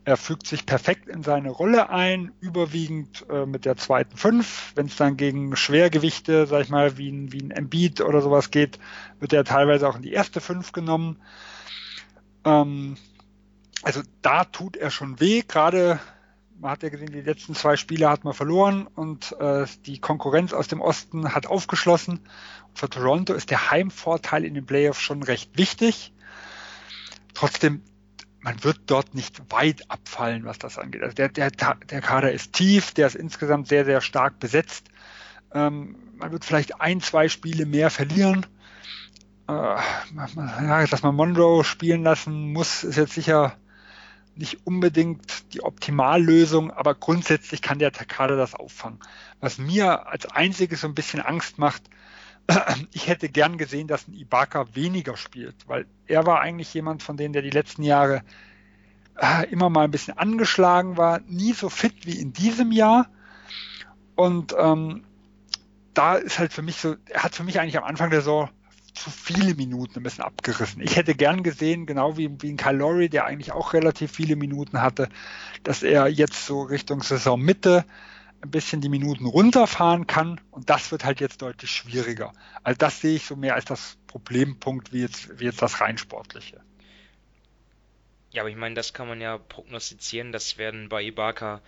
S2: er fügt sich perfekt in seine Rolle ein, überwiegend äh, mit der zweiten Fünf. Wenn es dann gegen Schwergewichte, sag ich mal, wie ein, wie ein Embiid oder sowas geht, wird er teilweise auch in die erste Fünf genommen. Ähm, also da tut er schon weh, gerade man hat ja gesehen, die letzten zwei Spiele hat man verloren und äh, die Konkurrenz aus dem Osten hat aufgeschlossen. Und für Toronto ist der Heimvorteil in den Playoffs schon recht wichtig. Trotzdem, man wird dort nicht weit abfallen, was das angeht. Also der, der, der Kader ist tief, der ist insgesamt sehr, sehr stark besetzt. Ähm, man wird vielleicht ein, zwei Spiele mehr verlieren. Äh, ja, dass man Monroe spielen lassen muss, ist jetzt sicher nicht unbedingt die Optimallösung, aber grundsätzlich kann der Takada das auffangen. Was mir als einziges so ein bisschen Angst macht, ich hätte gern gesehen, dass ein Ibaka weniger spielt, weil er war eigentlich jemand von denen, der die letzten Jahre äh, immer mal ein bisschen angeschlagen war, nie so fit wie in diesem Jahr. Und ähm, da ist halt für mich so, er hat für mich eigentlich am Anfang der Saison zu viele Minuten ein bisschen abgerissen. Ich hätte gern gesehen, genau wie, wie ein Calori, der eigentlich auch relativ viele Minuten hatte, dass er jetzt so Richtung Saisonmitte ein bisschen die Minuten runterfahren kann und das wird halt jetzt deutlich schwieriger. Also das sehe ich so mehr als das Problempunkt wie jetzt, wie jetzt das rein sportliche.
S1: Ja, aber ich meine, das kann man ja prognostizieren, das werden bei Ibaka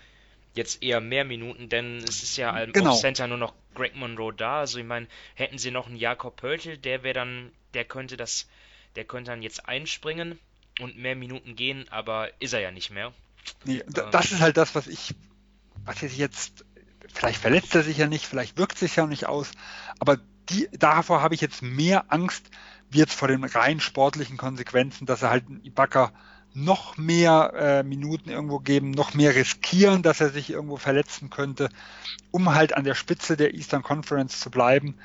S1: jetzt eher mehr Minuten, denn es ist ja im genau. Center nur noch Greg Monroe da. Also ich meine, hätten sie noch einen Jakob Pöltl, der wäre dann, der könnte das, der könnte dann jetzt einspringen und mehr Minuten gehen, aber ist er ja nicht mehr.
S2: Nee, ähm, das ist halt das, was ich, was ich jetzt, vielleicht verletzt er sich ja nicht, vielleicht wirkt sich ja nicht aus, aber die, davor habe ich jetzt mehr Angst, wie jetzt vor den rein sportlichen Konsequenzen, dass er halt einen Ibaka noch mehr äh, Minuten irgendwo geben, noch mehr riskieren, dass er sich irgendwo verletzen könnte, um halt an der Spitze der Eastern Conference zu bleiben.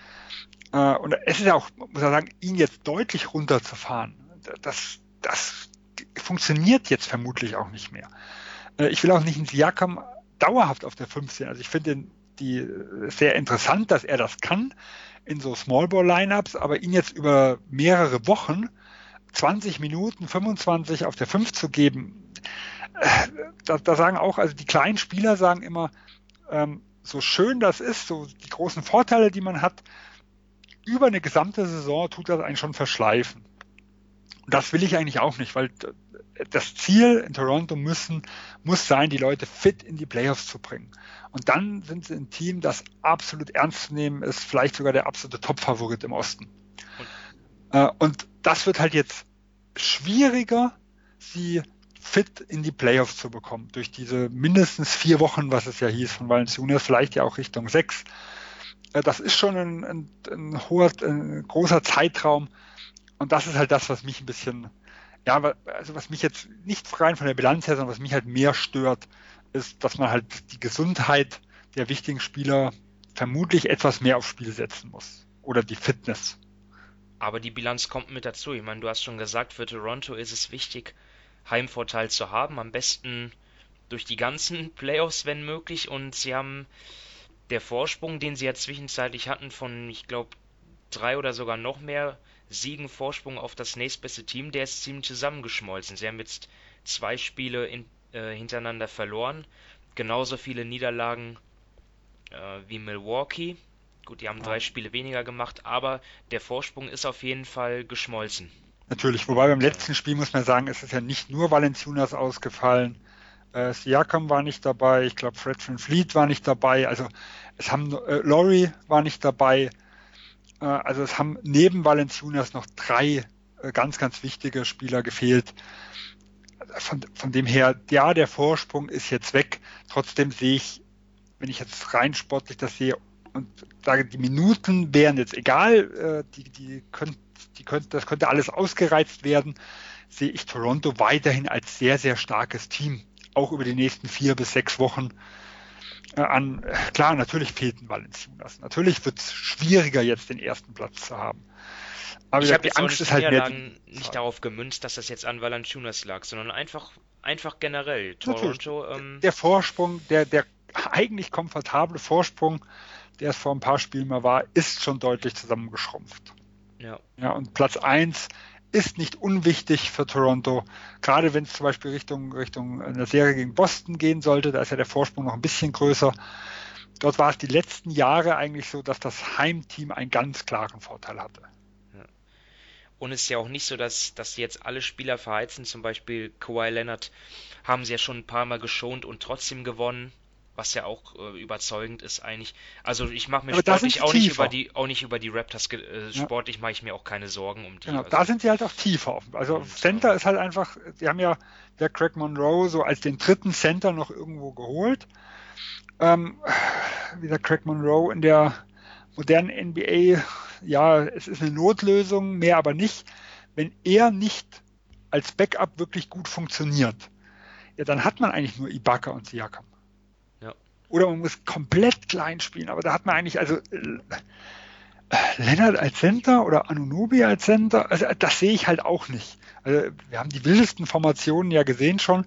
S2: Äh, und es ist ja auch, muss man sagen, ihn jetzt deutlich runterzufahren. Das, das funktioniert jetzt vermutlich auch nicht mehr. Äh, ich will auch nicht ins Siakam dauerhaft auf der 15. Also ich finde die sehr interessant, dass er das kann in so Small Ball Lineups, aber ihn jetzt über mehrere Wochen 20 Minuten, 25 auf der 5 zu geben, äh, da, da sagen auch, also die kleinen Spieler sagen immer, ähm, so schön das ist, so die großen Vorteile, die man hat, über eine gesamte Saison tut das eigentlich schon verschleifen. Und das will ich eigentlich auch nicht, weil das Ziel in Toronto müssen, muss sein, die Leute fit in die Playoffs zu bringen. Und dann sind sie ein Team, das absolut ernst zu nehmen ist, vielleicht sogar der absolute Top-Favorit im Osten. Und, äh, und das wird halt jetzt schwieriger, sie fit in die Playoffs zu bekommen. Durch diese mindestens vier Wochen, was es ja hieß, von Valenciunas, vielleicht ja auch Richtung sechs. Äh, das ist schon ein, ein, ein hoher, ein großer Zeitraum. Und das ist halt das, was mich ein bisschen, ja, also was mich jetzt nicht rein von der Bilanz her, sondern was mich halt mehr stört, ist, dass man halt die Gesundheit der wichtigen Spieler vermutlich etwas mehr aufs Spiel setzen muss. Oder die Fitness.
S1: Aber die Bilanz kommt mit dazu. Ich meine, du hast schon gesagt, für Toronto ist es wichtig, Heimvorteil zu haben. Am besten durch die ganzen Playoffs, wenn möglich. Und sie haben der Vorsprung, den sie ja zwischenzeitlich hatten, von, ich glaube, drei oder sogar noch mehr Siegen Vorsprung auf das nächstbeste Team, der ist ziemlich zusammengeschmolzen. Sie haben jetzt zwei Spiele in, äh, hintereinander verloren, genauso viele Niederlagen äh, wie Milwaukee. Gut, die haben drei Spiele weniger gemacht, aber der Vorsprung ist auf jeden Fall geschmolzen.
S2: Natürlich, wobei beim letzten Spiel muss man sagen, es ist ja nicht nur Valenciunas ausgefallen. Äh, Siakam war nicht dabei, ich glaube Fred Van Fleet war nicht dabei, also es haben äh, Laurie war nicht dabei. Äh, also es haben neben Valenciunas noch drei äh, ganz, ganz wichtige Spieler gefehlt. Von, von dem her, ja, der Vorsprung ist jetzt weg. Trotzdem sehe ich, wenn ich jetzt rein sportlich das sehe, und sage, die Minuten wären jetzt egal, äh, die, die könnt, die könnt, das könnte alles ausgereizt werden, sehe ich Toronto weiterhin als sehr, sehr starkes Team, auch über die nächsten vier bis sechs Wochen äh, an. Klar, natürlich fehlten Valenciunas. Natürlich wird es schwieriger, jetzt den ersten Platz zu haben.
S1: Aber ich habe jetzt Angst nicht, halt Niederlagen nicht darauf gemünzt, dass das jetzt an Valanciunas lag, sondern einfach, einfach generell.
S2: Toronto. Ähm, der Vorsprung, der, der eigentlich komfortable Vorsprung, der es vor ein paar Spielen mal war, ist schon deutlich zusammengeschrumpft. Ja. Ja, und Platz 1 ist nicht unwichtig für Toronto, gerade wenn es zum Beispiel Richtung, Richtung einer Serie gegen Boston gehen sollte, da ist ja der Vorsprung noch ein bisschen größer. Dort war es die letzten Jahre eigentlich so, dass das Heimteam einen ganz klaren Vorteil hatte.
S1: Und es ist ja auch nicht so, dass, dass jetzt alle Spieler verheizen. Zum Beispiel Kawhi Leonard haben sie ja schon ein paar Mal geschont und trotzdem gewonnen was ja auch äh, überzeugend ist eigentlich. Also ich mache mir Aber sportlich auch nicht über die auch nicht über die Raptors äh, sportlich ja. mache ich mir auch keine Sorgen um die.
S2: Genau,
S1: also,
S2: da sind sie halt auch tiefer. Also und, Center ist halt einfach, sie haben ja der Craig Monroe so als den dritten Center noch irgendwo geholt. Ähm, wie der Craig Monroe in der modernen NBA, ja, es ist eine Notlösung, mehr aber nicht. Wenn er nicht als Backup wirklich gut funktioniert, ja, dann hat man eigentlich nur Ibaka und Siakam. Oder man muss komplett klein spielen. Aber da hat man eigentlich, also äh, Lennart als Center oder Anunobi als Center, also das sehe ich halt auch nicht. Also wir haben die wildesten Formationen ja gesehen schon,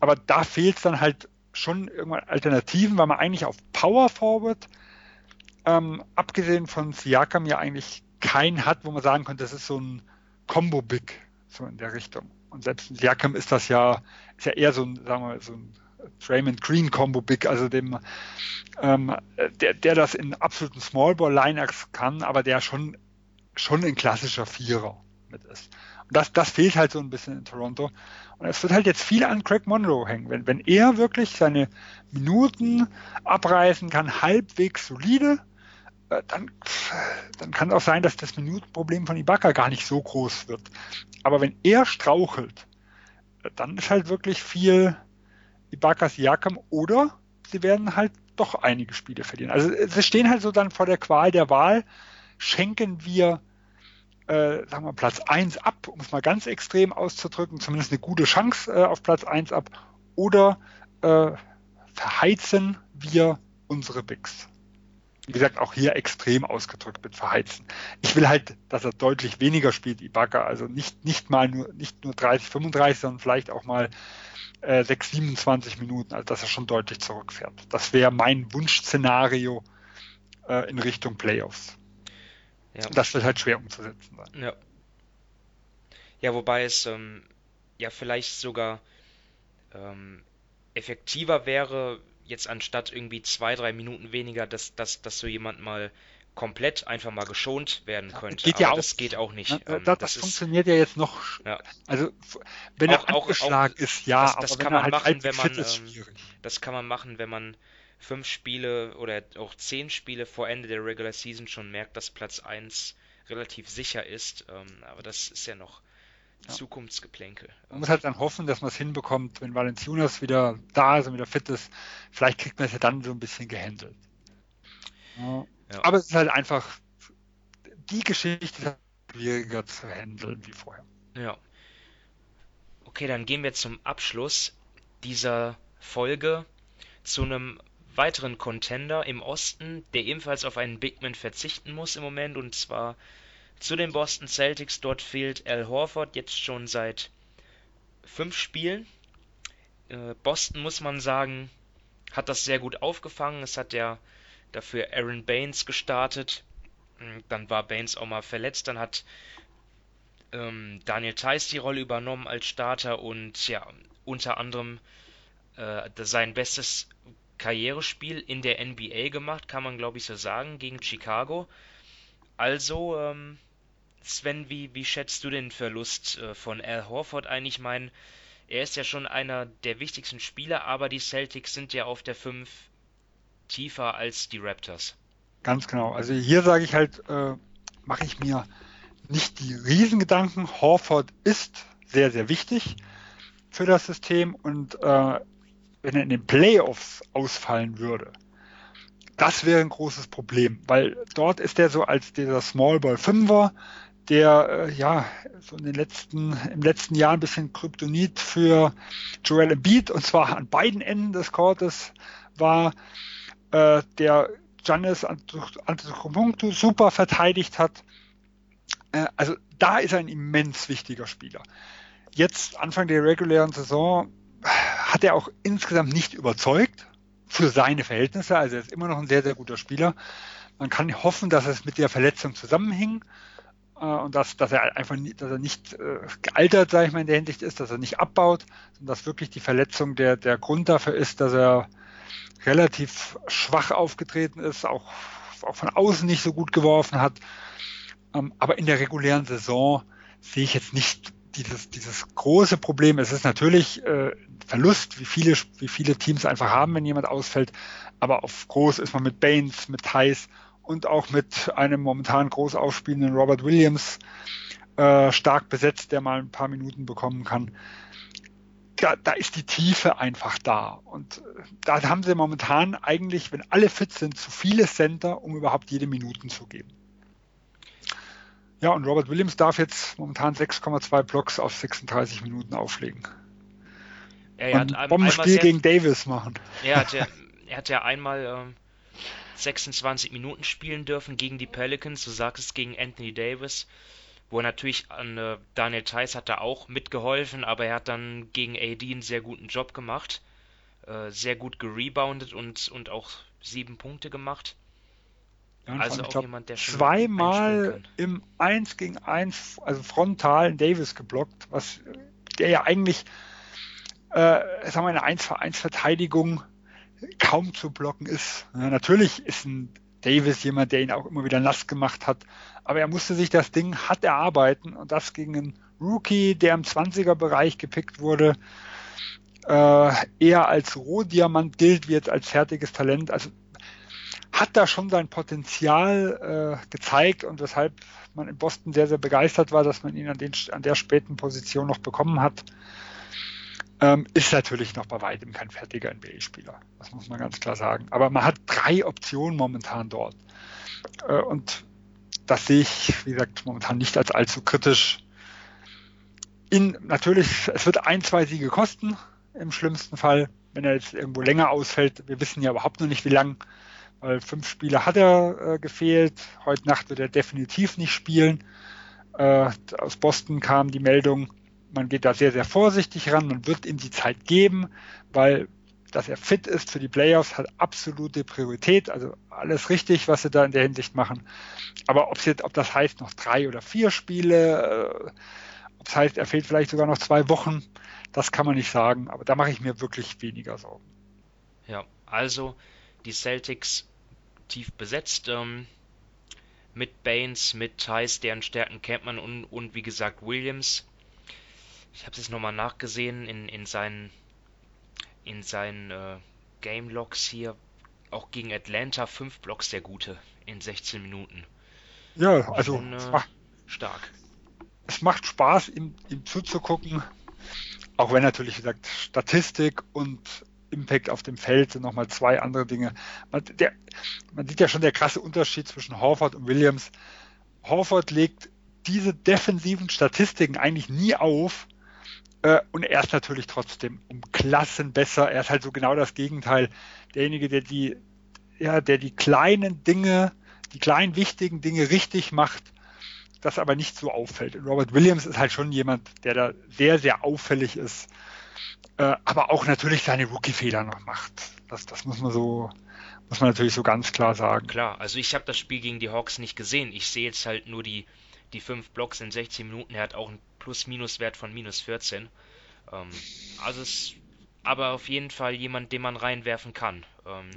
S2: aber da fehlt es dann halt schon irgendwann Alternativen, weil man eigentlich auf Power Forward, ähm, abgesehen von Siakam ja eigentlich keinen hat, wo man sagen könnte, das ist so ein Combo Big, so in der Richtung. Und selbst Siakam ist das ja, ist ja eher so ein, sagen wir mal, so ein Draymond Green Combo Big, also dem, ähm, der, der das in absoluten Smallball Lineups kann, aber der schon, schon ein klassischer Vierer mit ist. Und das, das fehlt halt so ein bisschen in Toronto. Und es wird halt jetzt viel an Craig Monroe hängen. Wenn, wenn er wirklich seine Minuten abreißen kann, halbwegs solide, äh, dann, dann kann es auch sein, dass das Minutenproblem von Ibaka gar nicht so groß wird. Aber wenn er strauchelt, äh, dann ist halt wirklich viel, Ibaka Siakam oder sie werden halt doch einige Spiele verlieren. Also sie stehen halt so dann vor der Qual der Wahl. Schenken wir, äh, sagen wir, Platz 1 ab, um es mal ganz extrem auszudrücken, zumindest eine gute Chance äh, auf Platz 1 ab, oder äh, verheizen wir unsere Bigs. Wie gesagt, auch hier extrem ausgedrückt mit verheizen. Ich will halt, dass er deutlich weniger spielt, Ibaka, also nicht, nicht mal nur, nicht nur 30, 35, sondern vielleicht auch mal äh, 6, 27 Minuten, also dass er schon deutlich zurückfährt. Das wäre mein Wunschszenario äh, in Richtung Playoffs. Ja. Das wird halt schwer umzusetzen sein.
S1: Ja. Ja, wobei es ähm, ja vielleicht sogar ähm, effektiver wäre, jetzt anstatt irgendwie zwei, drei Minuten weniger, dass, dass, dass so jemand mal komplett einfach mal geschont werden könnte.
S2: Geht ja auch.
S1: das geht auch nicht.
S2: Na, ähm, das, das funktioniert ja jetzt noch. Ja. Also wenn auch, er angeschlagen auch, ist, ja,
S1: das, das kann man halt machen, wenn man ähm, das kann man machen, wenn man fünf Spiele oder auch zehn Spiele vor Ende der Regular Season schon merkt, dass Platz 1 relativ sicher ist. Ähm, aber das ist ja noch ja. Zukunftsgeplänkel.
S2: Man muss halt dann hoffen, dass man es hinbekommt, wenn Valenciunas wieder da ist und wieder fit ist. Vielleicht kriegt man es ja dann so ein bisschen gehandelt. Ja. Ja. Aber es ist halt einfach, die Geschichte schwieriger zu handeln wie vorher.
S1: Ja. Okay, dann gehen wir zum Abschluss dieser Folge zu einem weiteren Contender im Osten, der ebenfalls auf einen Bigman verzichten muss im Moment, und zwar zu den Boston Celtics. Dort fehlt Al Horford jetzt schon seit fünf Spielen. Äh, Boston, muss man sagen, hat das sehr gut aufgefangen. Es hat der dafür Aaron Baines gestartet. Hm, dann war Baines auch mal verletzt. Dann hat ähm, Daniel Theiss die Rolle übernommen als Starter und ja, unter anderem äh, sein bestes Karrierespiel in der NBA gemacht, kann man glaube ich so sagen, gegen Chicago. Also, ähm, Sven, wie, wie schätzt du den Verlust äh, von Al Horford ein? Ich meine, er ist ja schon einer der wichtigsten Spieler, aber die Celtics sind ja auf der 5 tiefer als die Raptors.
S2: Ganz genau. Also hier sage ich halt, äh, mache ich mir nicht die Riesengedanken. Horford ist sehr, sehr wichtig für das System und äh, wenn er in den Playoffs ausfallen würde, das wäre ein großes Problem, weil dort ist er so als dieser Small Ball Fünfer, der äh, ja so in den letzten im letzten Jahr ein bisschen Kryptonit für Joel Embiid und zwar an beiden Enden des Courtes war äh, der Giannis Antetokounmpo super verteidigt hat. Äh, also da ist er ein immens wichtiger Spieler. Jetzt, Anfang der regulären Saison, hat er auch insgesamt nicht überzeugt für seine Verhältnisse. Also er ist immer noch ein sehr, sehr guter Spieler. Man kann hoffen, dass es mit der Verletzung zusammenhing äh, und dass, dass er einfach nie, dass er nicht äh, gealtert, sage ich mal, in der Hinsicht ist, dass er nicht abbaut, sondern dass wirklich die Verletzung der, der Grund dafür ist, dass er relativ schwach aufgetreten ist, auch, auch von außen nicht so gut geworfen hat. Ähm, aber in der regulären Saison sehe ich jetzt nicht dieses, dieses große Problem. Es ist natürlich äh, Verlust, wie viele, wie viele Teams einfach haben, wenn jemand ausfällt. Aber auf groß ist man mit Baines, mit Thais und auch mit einem momentan groß aufspielenden Robert Williams äh, stark besetzt, der mal ein paar Minuten bekommen kann da, da ist die Tiefe einfach da. Und äh, da haben sie momentan eigentlich, wenn alle fit sind, zu viele Center, um überhaupt jede Minuten zu geben. Ja, und Robert Williams darf jetzt momentan 6,2 Blocks auf 36 Minuten auflegen.
S1: Ja, er hat
S2: ein Bombenspiel gegen Davis machen.
S1: Er hat ja, er hat ja einmal ähm, 26 Minuten spielen dürfen gegen die Pelicans, du sagst es gegen Anthony Davis wo er natürlich an äh, Daniel Theiss hat da auch mitgeholfen, aber er hat dann gegen AD einen sehr guten Job gemacht, äh, sehr gut gereboundet und, und auch sieben Punkte gemacht.
S2: Ja, also auch glaub, jemand, der schon zweimal im 1 gegen 1, also frontal Davis geblockt, was der ja eigentlich, äh, sagen wir, eine 1 für 1 Verteidigung kaum zu blocken ist. Ja, natürlich ist ein Davis jemand, der ihn auch immer wieder nass gemacht hat. Aber er musste sich das Ding hart erarbeiten und das gegen einen Rookie, der im 20er-Bereich gepickt wurde, äh, eher als Rohdiamant gilt, wie jetzt als fertiges Talent. Also hat da schon sein Potenzial äh, gezeigt und weshalb man in Boston sehr, sehr begeistert war, dass man ihn an, den, an der späten Position noch bekommen hat. Ähm, ist natürlich noch bei weitem kein fertiger NBA-Spieler. Das muss man ganz klar sagen. Aber man hat drei Optionen momentan dort. Äh, und das sehe ich, wie gesagt, momentan nicht als allzu kritisch. In, natürlich, es wird ein, zwei Siege kosten, im schlimmsten Fall, wenn er jetzt irgendwo länger ausfällt. Wir wissen ja überhaupt noch nicht, wie lang, weil fünf Spiele hat er äh, gefehlt. Heute Nacht wird er definitiv nicht spielen. Äh, aus Boston kam die Meldung, man geht da sehr, sehr vorsichtig ran. Man wird ihm die Zeit geben, weil dass er fit ist für die Playoffs hat absolute Priorität. Also alles richtig, was sie da in der Hinsicht machen. Aber ob, jetzt, ob das heißt noch drei oder vier Spiele, äh, ob es heißt, er fehlt vielleicht sogar noch zwei Wochen, das kann man nicht sagen. Aber da mache ich mir wirklich weniger Sorgen.
S1: Ja, also die Celtics tief besetzt. Ähm, mit Baines, mit Thais, deren Stärken kennt man und, und wie gesagt Williams ich habe es jetzt nochmal nachgesehen in, in seinen, in seinen äh, Game Logs hier. Auch gegen Atlanta fünf Blocks der Gute in 16 Minuten.
S2: Ja, also Schon, äh,
S1: macht, stark.
S2: Es macht Spaß, ihm, ihm zuzugucken. Auch wenn natürlich, wie gesagt, Statistik und Impact auf dem Feld sind nochmal zwei andere Dinge. Man, der, man sieht ja schon der krasse Unterschied zwischen Horford und Williams. Horford legt diese defensiven Statistiken eigentlich nie auf, und er ist natürlich trotzdem um Klassen besser. Er ist halt so genau das Gegenteil. Derjenige, der die, ja, der die kleinen Dinge, die kleinen wichtigen Dinge richtig macht, das aber nicht so auffällt. Und Robert Williams ist halt schon jemand, der da sehr, sehr auffällig ist, äh, aber auch natürlich seine Rookie-Fehler noch macht. Das, das muss man so, muss man natürlich so ganz klar sagen.
S1: Klar, also ich habe das Spiel gegen die Hawks nicht gesehen. Ich sehe jetzt halt nur die, die fünf Blocks in 16 Minuten. Er hat auch ein Plus-Minus-Wert von minus 14. Ähm, also es aber auf jeden Fall jemand, den man reinwerfen kann, ähm,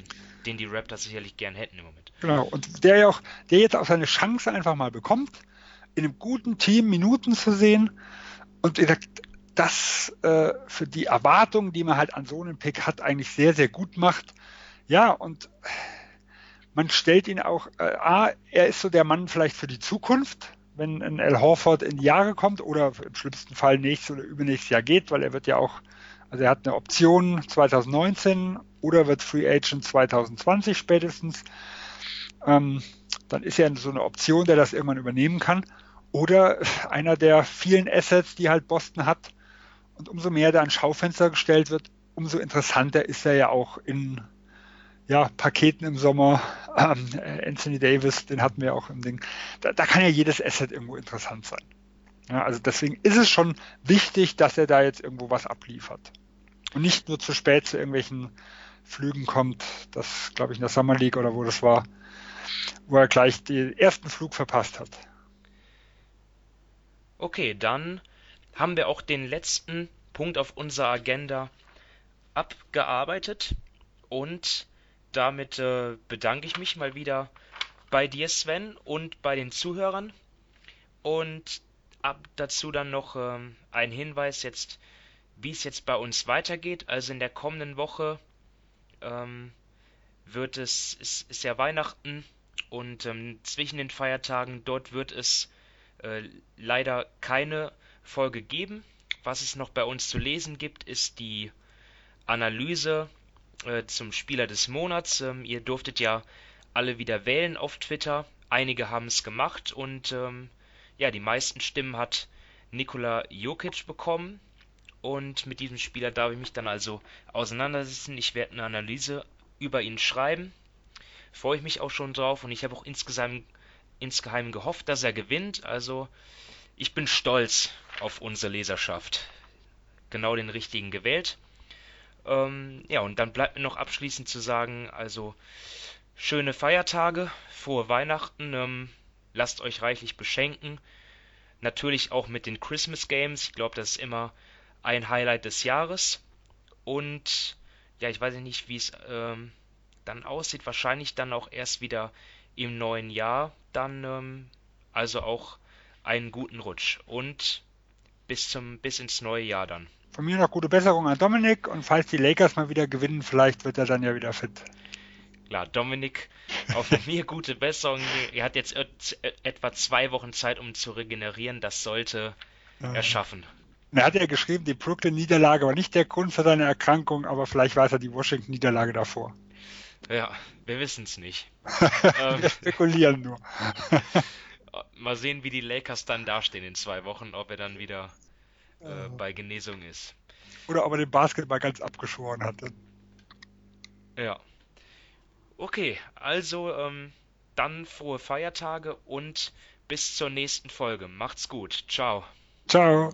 S1: den die Raptors sicherlich gern hätten im Moment.
S2: Genau, und der ja auch, der jetzt auch seine Chance einfach mal bekommt, in einem guten Team Minuten zu sehen und gesagt, das äh, für die Erwartungen, die man halt an so einem Pick hat, eigentlich sehr, sehr gut macht. Ja, und man stellt ihn auch, äh, A, er ist so der Mann vielleicht für die Zukunft, wenn ein Al Horford in die Jahre kommt oder im schlimmsten Fall nächstes oder übernächstes Jahr geht, weil er wird ja auch, also er hat eine Option 2019 oder wird Free Agent 2020 spätestens. Ähm, dann ist er so eine Option, der das irgendwann übernehmen kann. Oder einer der vielen Assets, die halt Boston hat. Und umso mehr da ein Schaufenster gestellt wird, umso interessanter ist er ja auch in, ja, Paketen im Sommer. Ähm, Anthony Davis, den hatten wir auch im Ding. Da, da kann ja jedes Asset irgendwo interessant sein. Ja, also deswegen ist es schon wichtig, dass er da jetzt irgendwo was abliefert. Und nicht nur zu spät zu irgendwelchen Flügen kommt. Das, glaube ich, in der Summer League oder wo das war, wo er gleich den ersten Flug verpasst hat.
S1: Okay, dann haben wir auch den letzten Punkt auf unserer Agenda abgearbeitet und damit äh, bedanke ich mich mal wieder bei dir, Sven, und bei den Zuhörern. Und ab dazu dann noch ähm, ein Hinweis jetzt, wie es jetzt bei uns weitergeht. Also in der kommenden Woche ähm, wird es, ist, ist ja Weihnachten und ähm, zwischen den Feiertagen dort wird es äh, leider keine Folge geben. Was es noch bei uns zu lesen gibt, ist die Analyse äh, zum Spieler des Monats. Ähm, ihr durftet ja alle wieder wählen auf Twitter. Einige haben es gemacht und ähm, ja, die meisten Stimmen hat Nikola Jokic bekommen. Und mit diesem Spieler darf ich mich dann also auseinandersetzen. Ich werde eine Analyse über ihn schreiben. Freue ich mich auch schon drauf und ich habe auch insgesamt insgeheim gehofft, dass er gewinnt. Also ich bin stolz auf unsere Leserschaft. Genau den richtigen gewählt. Ähm, ja, und dann bleibt mir noch abschließend zu sagen, also schöne Feiertage, frohe Weihnachten, ähm, lasst euch reichlich beschenken. Natürlich auch mit den Christmas Games. Ich glaube, das ist immer ein Highlight des Jahres. Und ja, ich weiß nicht, wie es ähm, dann aussieht. Wahrscheinlich dann auch erst wieder im neuen Jahr. Dann ähm, also auch einen guten Rutsch und bis zum bis ins neue Jahr dann.
S2: Von mir noch gute Besserung an Dominik und falls die Lakers mal wieder gewinnen, vielleicht wird er dann ja wieder fit.
S1: Klar, Dominik, auch von mir gute Besserung. Er hat jetzt etwa zwei Wochen Zeit, um zu regenerieren. Das sollte er schaffen.
S2: Er hat ja geschrieben, die Brooklyn-Niederlage war nicht der Grund für seine Erkrankung, aber vielleicht war es ja die Washington-Niederlage davor.
S1: Ja, wir wissen es nicht.
S2: wir ähm, spekulieren nur.
S1: mal sehen, wie die Lakers dann dastehen in zwei Wochen, ob er dann wieder äh, bei Genesung ist.
S2: Oder ob er den Basketball ganz abgeschworen hatte.
S1: Ja. Okay, also ähm, dann frohe Feiertage und bis zur nächsten Folge. Macht's gut. Ciao.
S2: Ciao.